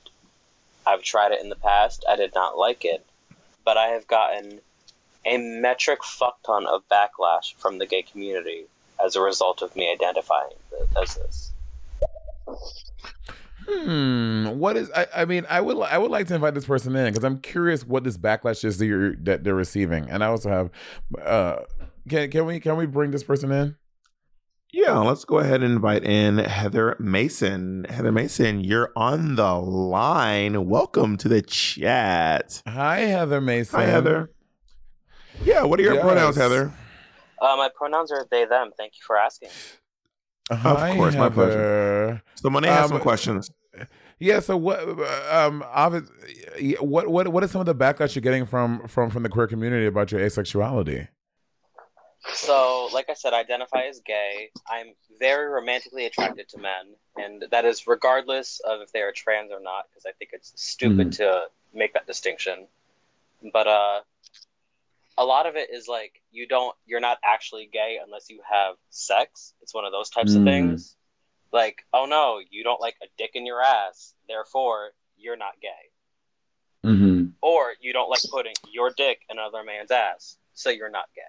Speaker 14: I've tried it in the past. I did not like it. But I have gotten a metric fuck ton of backlash from the gay community as a result of me identifying as this.
Speaker 1: Hmm. What is? I, I mean, I would I would like to invite this person in because I'm curious what this backlash is that, that they're receiving, and I also have. Uh, can can we can we bring this person in?
Speaker 2: Yeah, let's go ahead and invite in Heather Mason. Heather Mason, you're on the line. Welcome to the chat.
Speaker 1: Hi, Heather Mason.
Speaker 2: Hi, Heather. Yeah, what are your
Speaker 1: Yes.
Speaker 2: pronouns, Heather?
Speaker 14: Uh, my pronouns are they, them. Thank you for asking.
Speaker 1: Hi,
Speaker 2: of course, my pleasure. So Monet has
Speaker 1: Um,
Speaker 2: some questions.
Speaker 1: Yeah. So what? Um. Obvious, yeah, what? What? What is some of the backlash you're getting from from from the queer community about your asexuality?
Speaker 14: So, like I said, I identify as gay. I'm very romantically attracted to men, and that is regardless of if they are trans or not, because I think it's stupid
Speaker 1: Mhm.
Speaker 14: to make that distinction. But uh, a lot of it is like you don't, you're not actually gay unless you have sex. It's one of those types of
Speaker 1: Mhm.
Speaker 14: things. Like, oh no, you don't like a dick in your ass, therefore you're not gay.
Speaker 1: Mm-hmm.
Speaker 14: Or you don't like putting your dick in another man's ass, so you're not gay.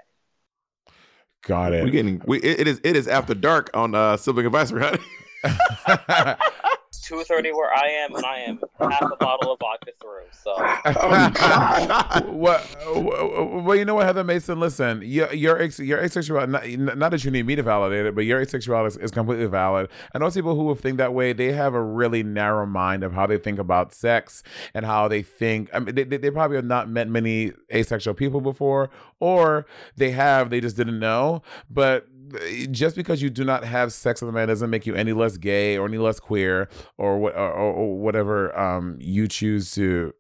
Speaker 1: Got it.
Speaker 2: We getting we it is it is after dark on uh sibling advisory, honey.
Speaker 14: two thirty where I am, and I am half a bottle of vodka through. So oh,
Speaker 1: what? Well, you know what, Heather Mason. Listen, your your ex, your asexuality. Not, not that you need me to validate it, but your asexuality is, is completely valid. And those people who will think that way, they have a really narrow mind of how they think about sex and how they think. I mean, they, they probably have not met many asexual people before, or they have, they just didn't know. But just because you do not have sex with a man doesn't make you any less gay or any less queer or what or, or whatever um, you choose to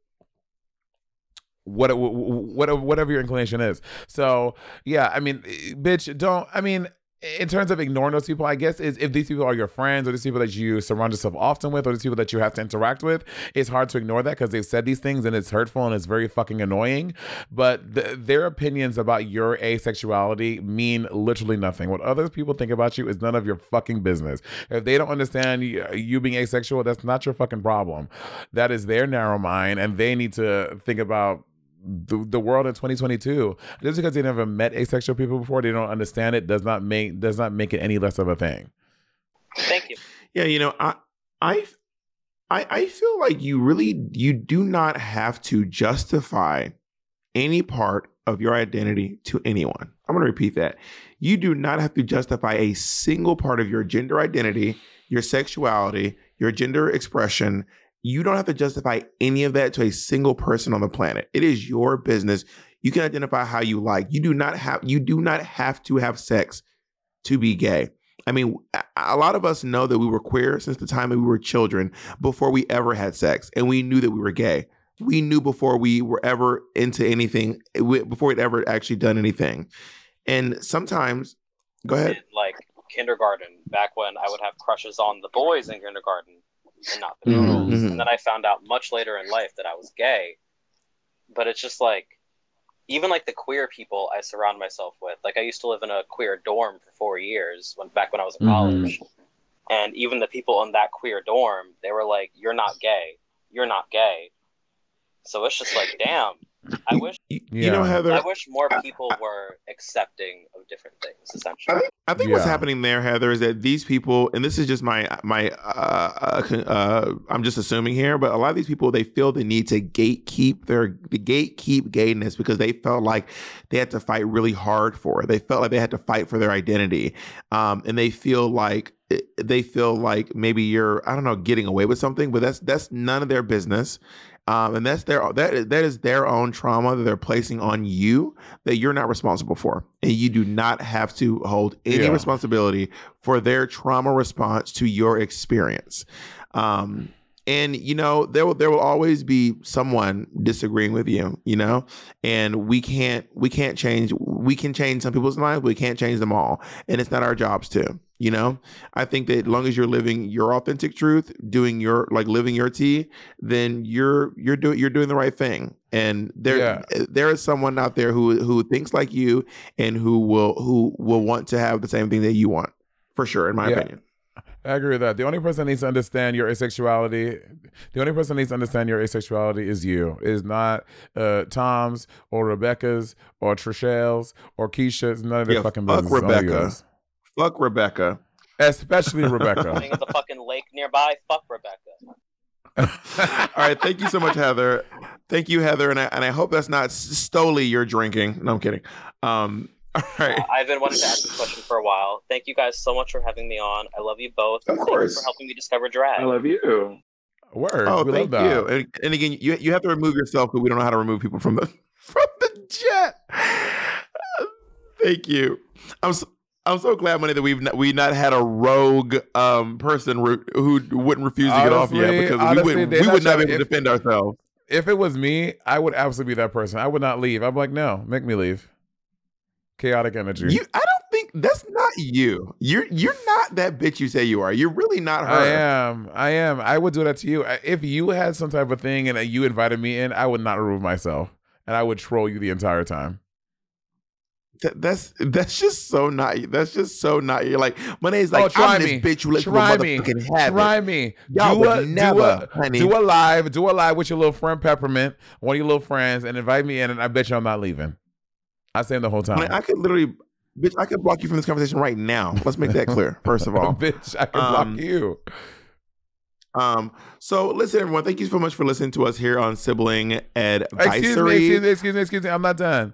Speaker 1: what whatever whatever your inclination is. So yeah, I mean, bitch, don't. I mean, in terms of ignoring those people, I guess is if these people are your friends or these people that you surround yourself often with or these people that you have to interact with, it's hard to ignore that because they've said these things and it's hurtful and it's very fucking annoying. But th- their opinions about your asexuality mean literally nothing. What other people think about you is none of your fucking business. If they don't understand you, you being asexual, that's not your fucking problem. That is their narrow mind and they need to think about the, the world in 2022 just because they never met asexual people before they don't understand it does not make does not make it any less of a thing.
Speaker 14: Thank you.
Speaker 2: Yeah you know i i i, I feel like you really you do not have to justify any part of your identity to anyone. I'm going to repeat that. You do not have to justify a single part of your gender identity your sexuality your gender expression you don't have to justify any of that to a single person on the planet. It is your business. You can identify how you like. You do not have you do not have to have sex to be gay. I mean, a lot of us know that we were queer since the time that we were children before we ever had sex, and we knew that we were gay. We knew before we were ever into anything, eh, before we'd ever actually done anything. And sometimes, go ahead.
Speaker 14: In, like kindergarten, back when I would have crushes on the boys in kindergarten, and not the girls. Mm-hmm. And then I found out much later in life that I was gay. But it's just like, even like the queer people I surround myself with. Like I used to live in a queer dorm for four years when back when I was in mm-hmm. college. And even the people in that queer dorm, they were like, "You're not gay. You're not gay." So it's just like, damn. I wish
Speaker 2: you, you know Heather.
Speaker 14: I wish more people were accepting of different things. Essentially,
Speaker 2: I think, I think yeah. what's happening there, Heather, is that these people, and this is just my my, uh, uh, uh, I'm just assuming here, but a lot of these people they feel the need to gatekeep their the gatekeep gayness because they felt like they had to fight really hard for it. They felt like they had to fight for their identity, um, and they feel like they feel like maybe you're I don't know getting away with something, but that's that's none of their business. Um, and that's their that that is their own trauma that they're placing on you that you're not responsible for, and you do not have to hold any yeah. responsibility for their trauma response to your experience. Um, and you know there will there will always be someone disagreeing with you you know and we can't we can't change we can change some people's minds we can't change them all and it's not our jobs to you know i think that as long as you're living your authentic truth doing your like living your tea then you're you're doing you're doing the right thing and there yeah. there is someone out there who who thinks like you and who will who will want to have the same thing that you want for sure in my yeah. opinion
Speaker 1: I agree with that. The only person that needs to understand your asexuality, the only person that needs to understand your asexuality is you. It is not uh, Tom's or Rebecca's or Trishell's or Keisha's. None of their yeah, fucking fuck business.
Speaker 2: Rebecca. Fuck Rebecca.
Speaker 1: Especially Rebecca.
Speaker 14: There's a fucking lake nearby. Fuck Rebecca.
Speaker 2: All right, thank you so much, Heather. Thank you, Heather, and I, and I hope that's not solely your drinking. No, I'm kidding. Um, all right. Uh,
Speaker 14: I've been wanting to ask this question for a while. Thank you guys so much for having me on. I love you both.
Speaker 2: Of
Speaker 14: Thank
Speaker 2: course.
Speaker 14: for helping me discover drag.
Speaker 8: I love you.
Speaker 1: Word.
Speaker 2: Oh,
Speaker 1: we
Speaker 2: thank you. And, and, again, you you have to remove yourself, because we don't know how to remove people from the from the jet. thank you. I'm so, I'm so glad, money, that we've not, we not had a rogue um, person re- who wouldn't refuse to get off yet because honestly, we would we would not be able to defend ourselves.
Speaker 1: If it was me, I would absolutely be that person. I would not leave. I'm like, no, make me leave chaotic energy.
Speaker 2: You, I don't think that's not you. You're you're not that bitch you say you are. You're really not her.
Speaker 1: I am. I am. I would do that to you if you had some type of thing and you invited me in. I would not remove myself, and I would troll you the entire time.
Speaker 2: That, that's that's just so not. That's just so not. You're like my name's like oh,
Speaker 1: try
Speaker 2: I'm
Speaker 1: me.
Speaker 2: this bitch. You let
Speaker 1: try
Speaker 2: me.
Speaker 1: Have try
Speaker 2: it.
Speaker 1: me.
Speaker 2: Y'all
Speaker 1: do a,
Speaker 2: never,
Speaker 1: do a,
Speaker 2: honey.
Speaker 1: do a live. Do a live with your little friend Peppermint, one of your little friends, and invite me in. And I bet you I'm not leaving. I say him the whole time.
Speaker 2: I, I could literally, bitch, I could block you from this conversation right now. Let's make that clear. First of all,
Speaker 1: bitch, I can um, block you.
Speaker 2: Um, so listen, everyone, thank you so much for listening to us here on Sibling Advisory.
Speaker 1: Excuse me, excuse me, excuse me, excuse me. I'm not done.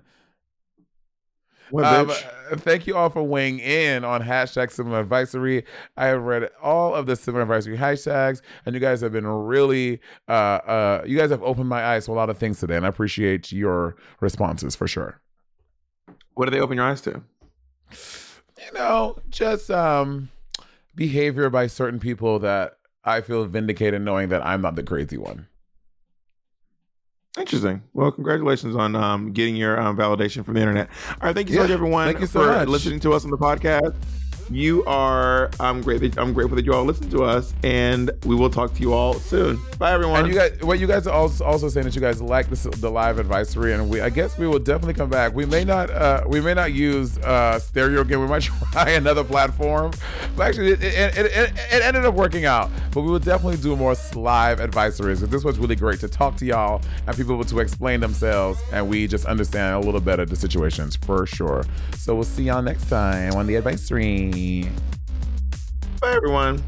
Speaker 1: Um, uh, thank you all for weighing in on hashtag Sibling Advisory. I have read all of the Sibling Advisory hashtags, and you guys have been really, uh, uh, you guys have opened my eyes to a lot of things today, and I appreciate your responses for sure.
Speaker 2: What do they open your eyes to?
Speaker 1: You know, just um, behavior by certain people that I feel vindicated knowing that I'm not the crazy one.
Speaker 2: Interesting. Well, congratulations on um, getting your um, validation from the internet. All right, thank you so
Speaker 1: Yeah,
Speaker 2: much, everyone,
Speaker 1: thank you so
Speaker 2: for
Speaker 1: much.
Speaker 2: listening to us on the podcast. You are. I'm great. That, I'm grateful that you all listen to us, and we will talk to you all soon. Bye, everyone.
Speaker 1: And you guys, what you guys are also, also saying that you guys like this, the live advisory, and we, I guess we will definitely come back. We may not, uh, we may not use uh, stereo again. We might try another platform. But actually, it, it, it, it, ended up working out. But we will definitely do more live advisories. This was really great to talk to y'all and people to explain themselves, and we just understand a little better the situations for sure. So we'll see y'all next time on the advisory.
Speaker 2: Bye, everyone.